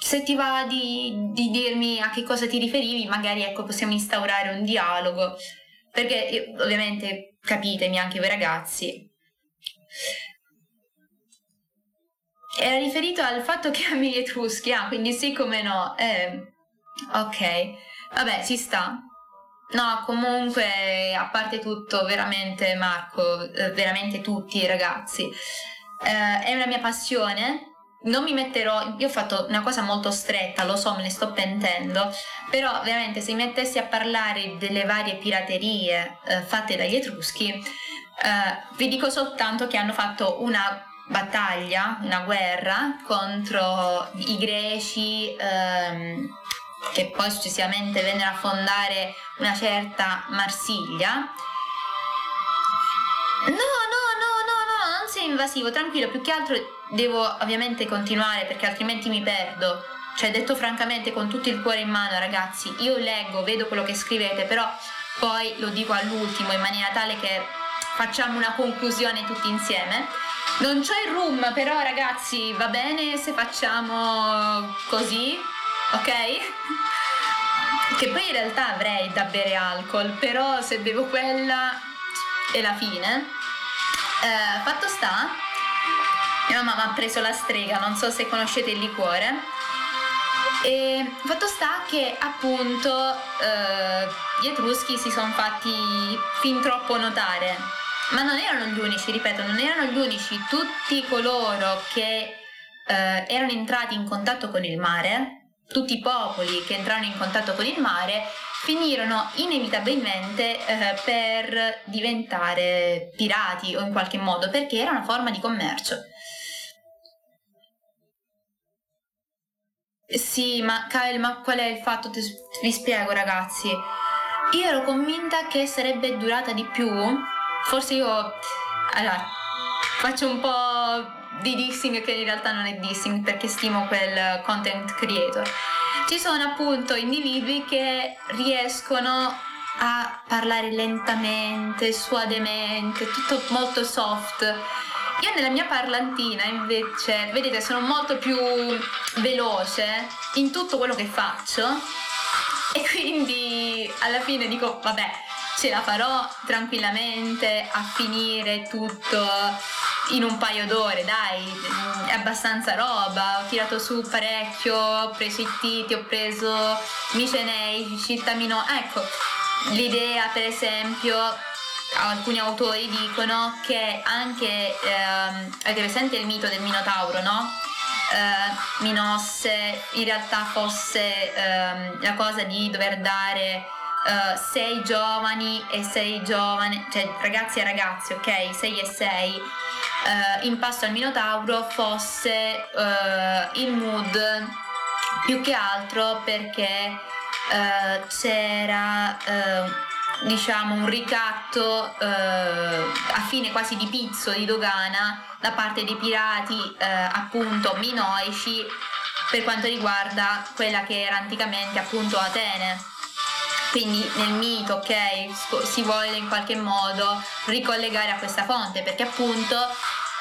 Se ti va di, di dirmi a che cosa ti riferivi, magari ecco possiamo instaurare un dialogo perché ovviamente capitemi anche voi ragazzi, era riferito al fatto che ami gli etruschi, ah, quindi sì come no. Eh, ok, vabbè, si sta. No, comunque, a parte tutto, veramente Marco, eh, veramente tutti i ragazzi, eh, è una mia passione. Non mi metterò, io ho fatto una cosa molto stretta, lo so, me ne sto pentendo, però veramente se mi mettessi a parlare delle varie piraterie eh, fatte dagli Etruschi, eh, vi dico soltanto che hanno fatto una battaglia, una guerra contro i greci ehm, che poi successivamente vennero a fondare una certa Marsiglia. No, no, no, no, no, non sei invasivo, tranquillo, più che altro devo ovviamente continuare perché altrimenti mi perdo. Cioè, detto francamente, con tutto il cuore in mano, ragazzi, io leggo, vedo quello che scrivete, però poi lo dico all'ultimo in maniera tale che facciamo una conclusione tutti insieme. Non c'ho il room, però ragazzi, va bene se facciamo così, ok? Che poi in realtà avrei da bere alcol, però se bevo quella è la fine. Eh, fatto sta mia mamma ha preso la strega, non so se conoscete il liquore. E fatto sta che appunto eh, gli Etruschi si sono fatti fin troppo notare, ma non erano gli unici, ripeto, non erano gli unici, tutti coloro che eh, erano entrati in contatto con il mare, tutti i popoli che entrarono in contatto con il mare, finirono inevitabilmente eh, per diventare pirati o in qualche modo, perché era una forma di commercio. Sì, ma Kyle, ma qual è il fatto? Ti, vi spiego, ragazzi. Io ero convinta che sarebbe durata di più. Forse io. Allora, faccio un po' di dissing che in realtà non è dissing perché stimo quel content creator. Ci sono appunto individui che riescono a parlare lentamente, suavemente, tutto molto soft io nella mia parlantina invece, vedete, sono molto più veloce in tutto quello che faccio E quindi alla fine dico, vabbè, ce la farò tranquillamente a finire tutto in un paio d'ore, dai, è abbastanza roba, ho tirato su parecchio, ho preso i titi, ho preso micenei, cittamino, ecco, l'idea per esempio alcuni autori dicono che anche ehm, avete presente il mito del Minotauro, no? Eh, Minosse in realtà fosse ehm, la cosa di dover dare uh, sei giovani e sei giovani, cioè ragazzi e ragazzi, ok? 6 e 6 uh, eh, in pasto al Minotauro fosse uh, il mood più che altro perché c'era diciamo un ricatto a fine quasi di pizzo di dogana da parte dei pirati appunto minoici per quanto riguarda quella che era anticamente appunto Atene quindi nel mito, ok, si vuole in qualche modo ricollegare a questa fonte, perché appunto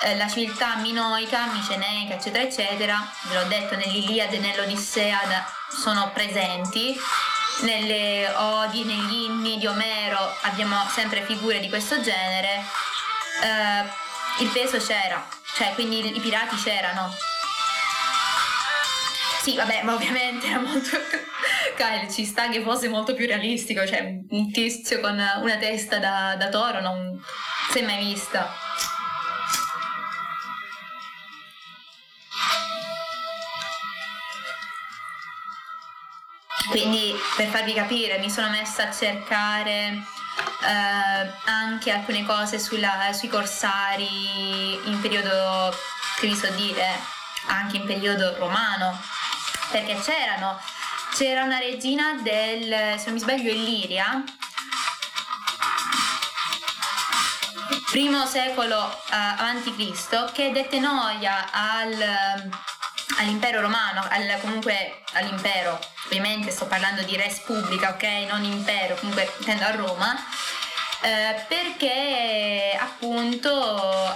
eh, la civiltà minoica, miceneica, eccetera, eccetera, ve l'ho detto nell'Iliade e nell'Odissea sono presenti, nelle odi, negli inni di Omero abbiamo sempre figure di questo genere, eh, il peso c'era, cioè quindi i pirati c'erano. Sì, vabbè, ma ovviamente era molto Kyle ci sta che fosse molto più realistico, cioè un tizio con una testa da, da toro non si è mai vista. Quindi per farvi capire mi sono messa a cercare eh, anche alcune cose sulla, sui corsari in periodo, che vi so dire, anche in periodo romano, perché c'erano c'era una regina del, se non mi sbaglio, Illiria, primo secolo uh, avanti Cristo, che dette noia al, all'impero romano, al, comunque all'impero, ovviamente sto parlando di res pubblica, ok? Non impero, comunque intendo a Roma, eh, perché appunto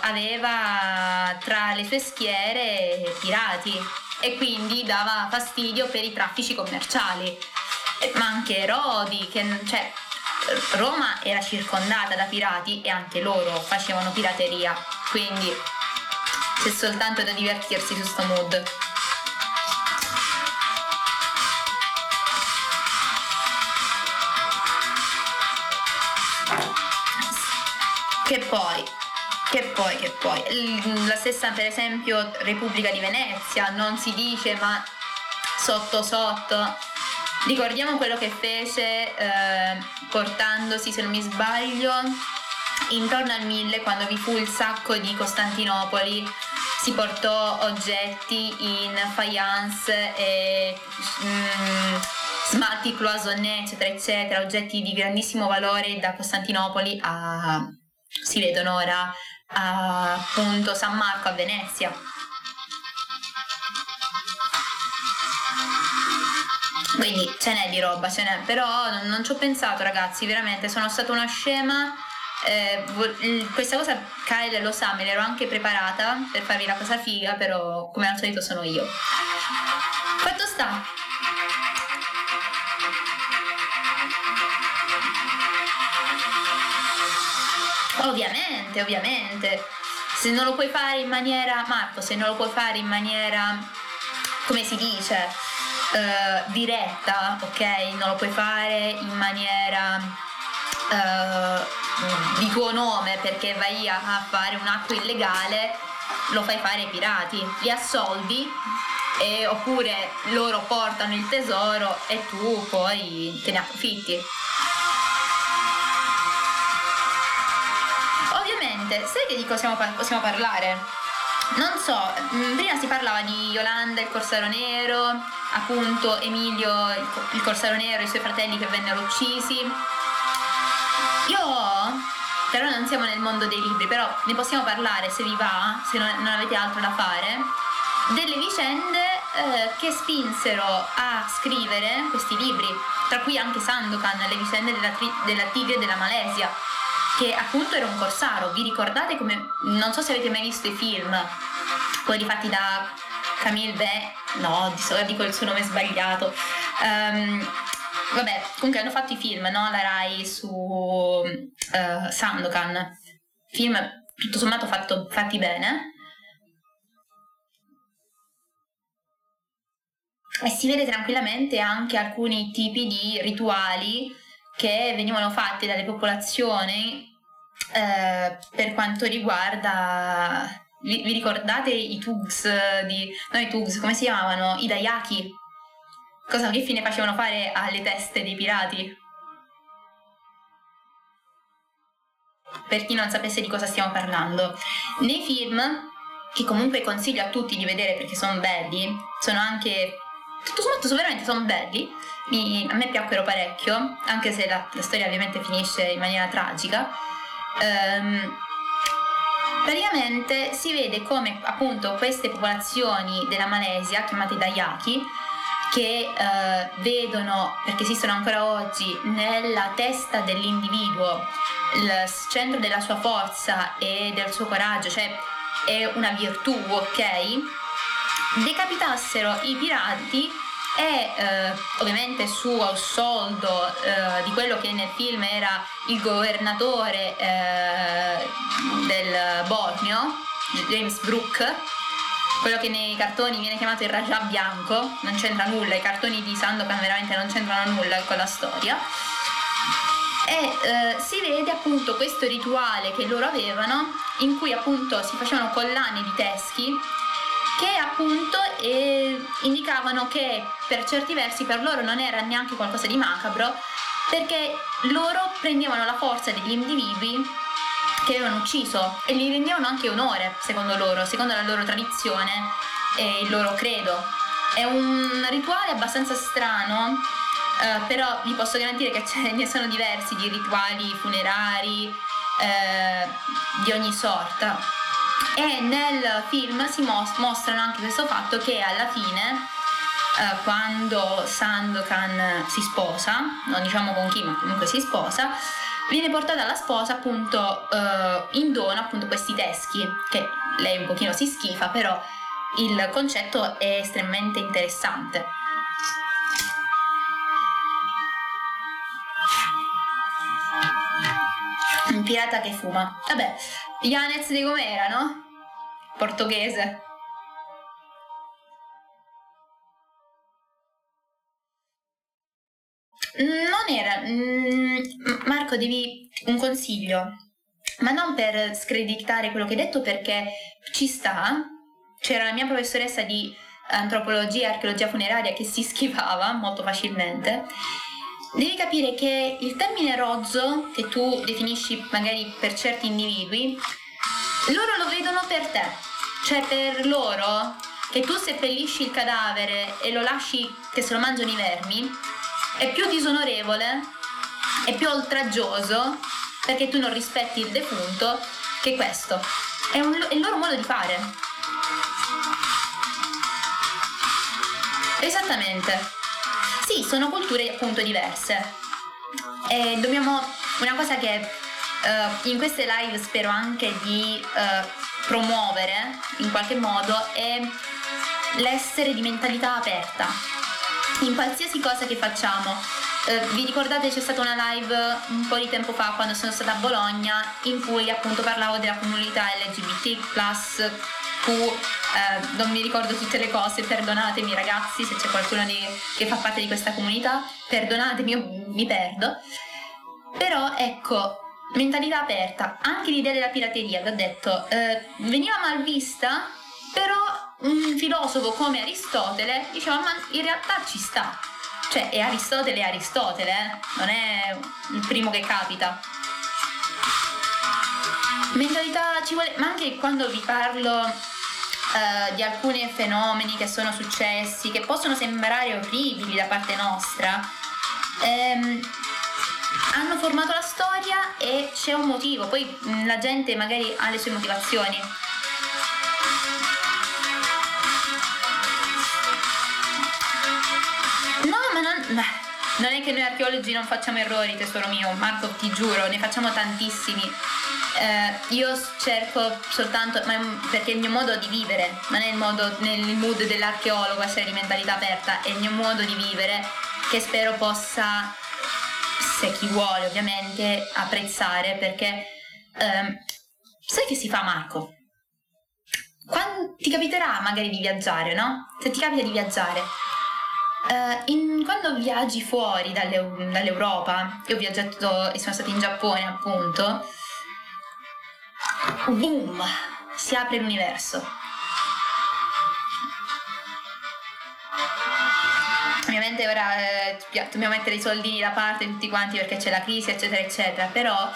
aveva tra le sue schiere pirati e quindi dava fastidio per i traffici commerciali. Ma anche Erodi, che cioè, Roma era circondata da pirati e anche loro facevano pirateria, quindi c'è soltanto da divertirsi su sto mood. Che poi che poi, che poi, la stessa per esempio Repubblica di Venezia, non si dice ma sotto sotto. Ricordiamo quello che fece eh, portandosi, se non mi sbaglio, intorno al 1000 quando vi fu il sacco di Costantinopoli si portò oggetti in faience e mm, smalti cloisonné eccetera eccetera oggetti di grandissimo valore da Costantinopoli a si vedono ora a appunto San Marco a Venezia. Quindi ce n'è di roba, ce n'è, però non, non ci ho pensato ragazzi, veramente sono stata una scema. Eh, questa cosa Kyle lo sa, me l'ero anche preparata per farvi la cosa figa, però come al solito sono io. Fatto sta, Ovviamente, ovviamente. Se non lo puoi fare in maniera, Marco, se non lo puoi fare in maniera, come si dice, uh, diretta, ok? Non lo puoi fare in maniera uh, di tuo nome perché vai a, a fare un atto illegale, lo fai fare ai pirati, li assoldi e, oppure loro portano il tesoro e tu poi te ne approfitti. Ovviamente, sai di cosa possiamo parlare? Non so, mm, prima si parlava di Yolanda, il Corsaro Nero, appunto Emilio, il Corsaro Nero, e i suoi fratelli che vennero uccisi. Io, però non siamo nel mondo dei libri, però ne possiamo parlare se vi va, se non, non avete altro da fare, delle vicende eh, che spinsero a scrivere questi libri, tra cui anche Sandokan, le vicende della, tri- della tigre della Malesia che appunto era un corsaro. Vi ricordate come... non so se avete mai visto i film, quelli fatti da Camille Bé, no, di solo dico il suo nome sbagliato. Um, vabbè, comunque hanno fatto i film, no? La Rai su uh, Sandokan. Film tutto sommato fatto, fatti bene. E si vede tranquillamente anche alcuni tipi di rituali che venivano fatti dalle popolazioni eh, per quanto riguarda vi, vi, ricordate i Tugs di. no i Tugs, come si chiamavano? I Dayaki? Cosa che fine facevano fare alle teste dei pirati? Per chi non sapesse di cosa stiamo parlando. Nei film, che comunque consiglio a tutti di vedere perché sono belli, sono anche. Tutto sommato veramente sono belli. Mi, a me piacquero parecchio, anche se la, la storia ovviamente finisce in maniera tragica. Um, praticamente si vede come appunto queste popolazioni della Malesia, chiamate Dayaki, che eh, vedono, perché esistono ancora oggi, nella testa dell'individuo il centro della sua forza e del suo coraggio, cioè è una virtù, ok? Decapitassero i pirati e eh, ovviamente su soldo eh, di quello che nel film era il governatore eh, del Borneo, James Brooke, quello che nei cartoni viene chiamato il Raja bianco, non c'entra nulla, i cartoni di Sandokan veramente non c'entrano nulla con la storia. E eh, si vede appunto questo rituale che loro avevano, in cui appunto si facevano collane di teschi che appunto eh, indicavano che per certi versi per loro non era neanche qualcosa di macabro, perché loro prendevano la forza degli individui che avevano ucciso e gli rendevano anche onore, secondo loro, secondo la loro tradizione e il loro credo. È un rituale abbastanza strano, eh, però vi posso garantire che ce ne sono diversi di rituali funerari eh, di ogni sorta. E nel film si mos- mostrano anche questo fatto che alla fine Uh, quando Sandokan si sposa, non diciamo con chi, ma comunque si sposa, viene portata alla sposa appunto uh, in dono appunto questi teschi che lei un pochino si schifa però il concetto è estremamente interessante. Un pirata che fuma. Vabbè Janez di com'era no? portoghese Non era. Mm, Marco, devi un consiglio, ma non per screditare quello che hai detto perché ci sta. C'era la mia professoressa di antropologia e archeologia funeraria che si schivava molto facilmente. Devi capire che il termine rozzo, che tu definisci magari per certi individui, loro lo vedono per te. Cioè per loro che tu seppellisci il cadavere e lo lasci che se lo mangiano i vermi, è più disonorevole, è più oltraggioso perché tu non rispetti il defunto che questo. È, un, è il loro modo di fare. Esattamente. Sì, sono culture appunto diverse. E dobbiamo. Una cosa che uh, in queste live spero anche di uh, promuovere in qualche modo è l'essere di mentalità aperta in qualsiasi cosa che facciamo. Eh, vi ricordate c'è stata una live un po' di tempo fa quando sono stata a Bologna in cui appunto parlavo della comunità LGBT+, Q, eh, non mi ricordo tutte le cose, perdonatemi ragazzi se c'è qualcuno di, che fa parte di questa comunità, perdonatemi, io mi perdo. Però ecco, mentalità aperta, anche l'idea della pirateria, vi ho detto, eh, veniva mal vista, però un filosofo come Aristotele diceva ma in realtà ci sta. Cioè è Aristotele è Aristotele, eh? non è il primo che capita. Mentalità ci vuole, ma anche quando vi parlo uh, di alcuni fenomeni che sono successi, che possono sembrare orribili da parte nostra, ehm, hanno formato la storia e c'è un motivo, poi mh, la gente magari ha le sue motivazioni. non, non è che noi archeologi non facciamo errori, tesoro mio, Marco, ti giuro, ne facciamo tantissimi. Eh, io cerco soltanto, perché il mio modo di vivere, non è il modo nel mood dell'archeologo essere di mentalità aperta, è il mio modo di vivere che spero possa, se chi vuole ovviamente, apprezzare perché ehm, sai che si fa Marco? Quando ti capiterà magari di viaggiare, no? Se ti capita di viaggiare, Uh, in, quando viaggi fuori dalle, dall'Europa, io ho viaggiato e sono stata in Giappone appunto, boom, si apre l'universo. Ovviamente ora eh, dobbiamo mettere i soldini da parte tutti quanti perché c'è la crisi eccetera eccetera, però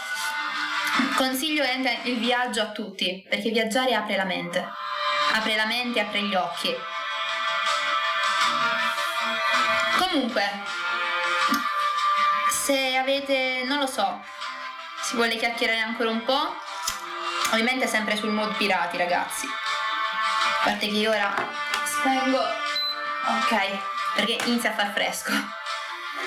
consiglio il viaggio a tutti perché viaggiare apre la mente, apre la mente apre gli occhi. Comunque, se avete, non lo so, si vuole chiacchierare ancora un po', ovviamente sempre sul mood pirati ragazzi. A parte che io ora spengo, ok, perché inizia a far fresco.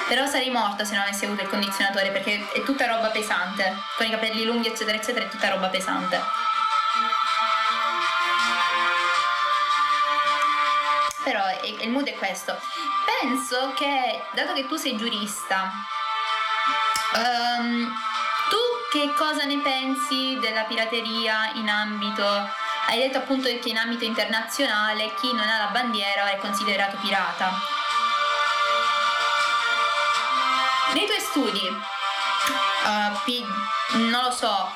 Però sarei morta se non avessi avuto il condizionatore perché è tutta roba pesante, con i capelli lunghi eccetera eccetera è tutta roba pesante. Però il mood è questo penso che, dato che tu sei giurista, um, che cosa ne pensi della pirateria in ambito... Hai detto appunto che in ambito internazionale chi non ha la bandiera è considerato pirata. Nei tuoi studi, uh, pi- non lo so,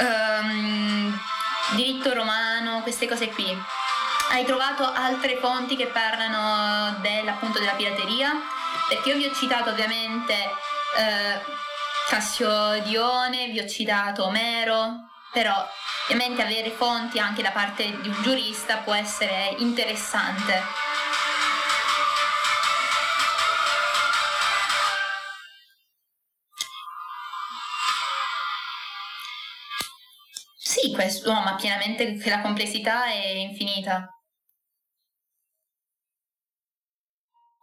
um, diritto romano, queste cose qui, hai trovato altre fonti che parlano dell'appunto della pirateria? Perché io vi ho citato ovviamente eh, Cassiodione, vi ho citato Omero, però ovviamente avere fonti anche da parte di un giurista può essere interessante. Sì, questo, no, ma pienamente che la complessità è infinita.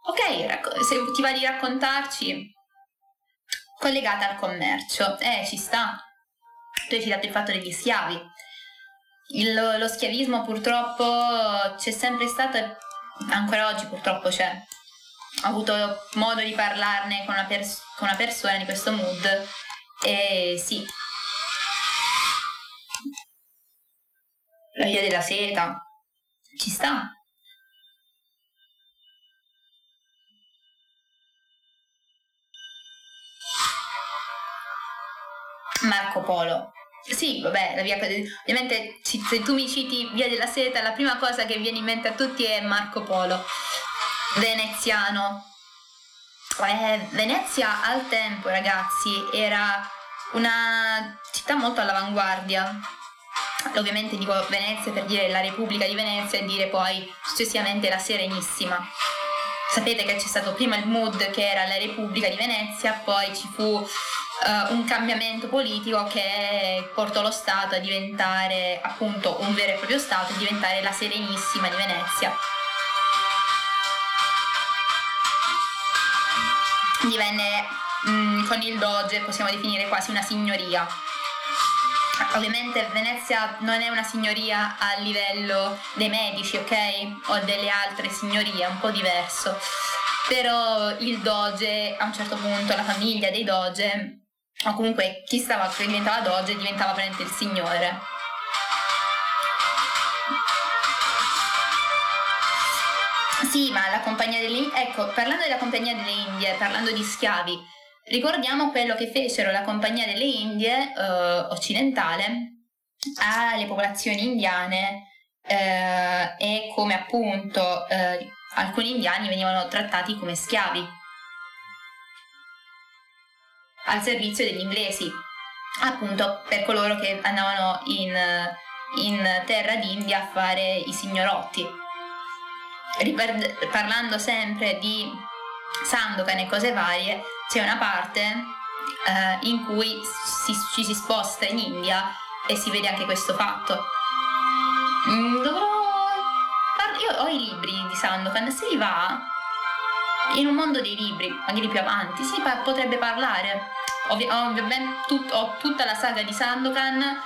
Ok, se ti va di raccontarci, collegata al commercio, eh, ci sta. Tu hai citato il fatto degli schiavi. Il, lo schiavismo purtroppo c'è sempre stato e ancora oggi purtroppo c'è. Ho avuto modo di parlarne con una, pers- con una persona di questo mood e sì. La via della seta ci sta. Marco Polo. Sì, vabbè, la via, ovviamente se tu mi citi Via della Seta, la prima cosa che viene in mente a tutti è Marco Polo, veneziano. Eh, Venezia al tempo, ragazzi, era una città molto all'avanguardia. Ovviamente dico Venezia per dire la Repubblica di Venezia e dire poi successivamente la Serenissima. Sapete che c'è stato prima il mood che era la Repubblica di Venezia, poi ci fu uh, un cambiamento politico che portò lo Stato a diventare appunto un vero e proprio Stato, a diventare la Serenissima di Venezia. Divenne mh, mm, con il Doge, possiamo definire quasi una signoria. Ovviamente Venezia non è una signoria a livello dei medici, ok? O delle altre signorie, è un po' diverso. Però il doge, a un certo punto, la famiglia dei doge o comunque chi stava, che diventava doge diventava praticamente il signore. Sì, ma la compagnia delle Indie, ecco, parlando della compagnia delle Indie, parlando di schiavi, ricordiamo quello che fecero la compagnia delle Indie eh, occidentale alle popolazioni indiane eh, e come appunto eh, alcuni indiani venivano trattati come schiavi al servizio degli inglesi, appunto per coloro che andavano in, in terra d'India a fare i signorotti. Ripar- parlando sempre di Sandokan e cose varie, c'è una parte eh, in cui si, ci si sposta in India e si vede anche questo fatto. Mm, dovrò... Io ho i libri di Sandokan, se li va in un mondo dei libri, magari più avanti, si pa- potrebbe parlare. Ovvi- ovviamente tut- ho tutta la saga di Sandokan,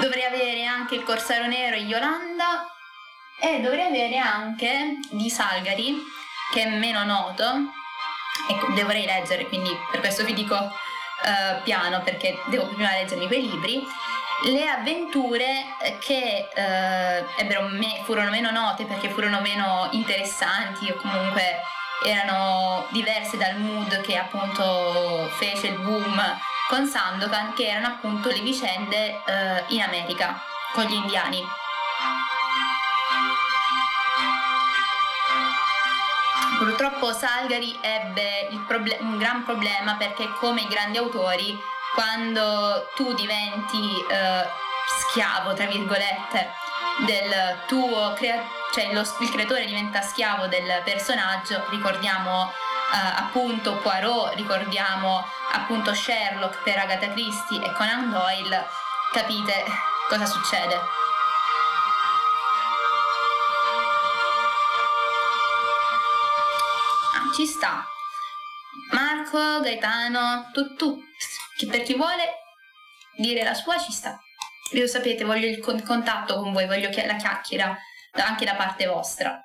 dovrei avere anche il Corsaro Nero e Yolanda e dovrei avere anche di Salgari, che è meno noto, ecco, dovrei leggere, quindi per questo vi dico uh, piano perché devo prima leggermi quei libri, le avventure che uh, ebbero me- furono meno note perché furono meno interessanti o comunque erano diverse dal mood che appunto fece il boom con Sandokan, che erano appunto le vicende uh, in America con gli indiani. Purtroppo Salgari ebbe proble- un gran problema perché come i grandi autori, quando tu diventi eh, schiavo, tra virgolette, del tuo crea- cioè lo, il creatore diventa schiavo del personaggio, ricordiamo eh, appunto Poirot, ricordiamo appunto Sherlock per Agatha Christie e Conan Doyle, capite cosa succede. ci sta. Marco, Gaetano, tu, tu, per chi vuole dire la sua ci sta. Io sapete, voglio il contatto con voi, voglio la chiacchiera anche da parte vostra.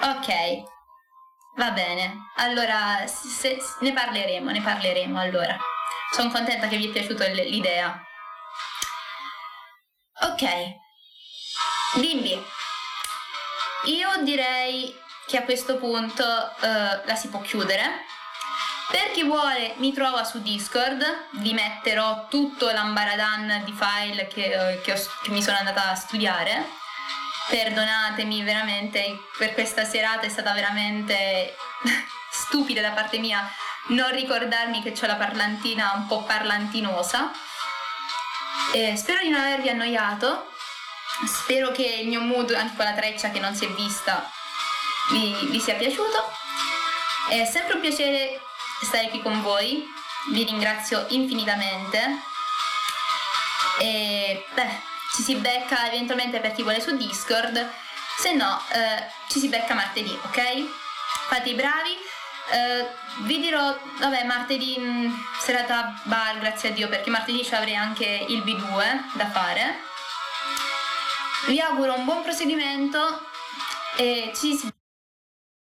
Ok, va bene. Allora, se, se, ne parleremo, ne parleremo allora. Sono contenta che vi è piaciuta l'idea. Ok, bimbi, io direi che a questo punto uh, la si può chiudere. Per chi vuole mi trova su Discord, vi metterò tutto l'ambaradan di file che, uh, che, ho, che mi sono andata a studiare. Perdonatemi veramente, per questa serata è stata veramente stupida da parte mia non ricordarmi che ho la parlantina un po' parlantinosa. Eh, spero di non avervi annoiato, spero che il mio mood, anche con la treccia che non si è vista, vi, vi sia piaciuto. È sempre un piacere stare qui con voi, vi ringrazio infinitamente. E beh, ci si becca eventualmente per chi vuole su Discord, se no eh, ci si becca martedì, ok? Fate i bravi. Uh, vi dirò, vabbè, martedì mh, mm, serata bar, grazie a Dio, perché martedì ci avrei anche il B2 da fare. Vi auguro un buon proseguimento e ci si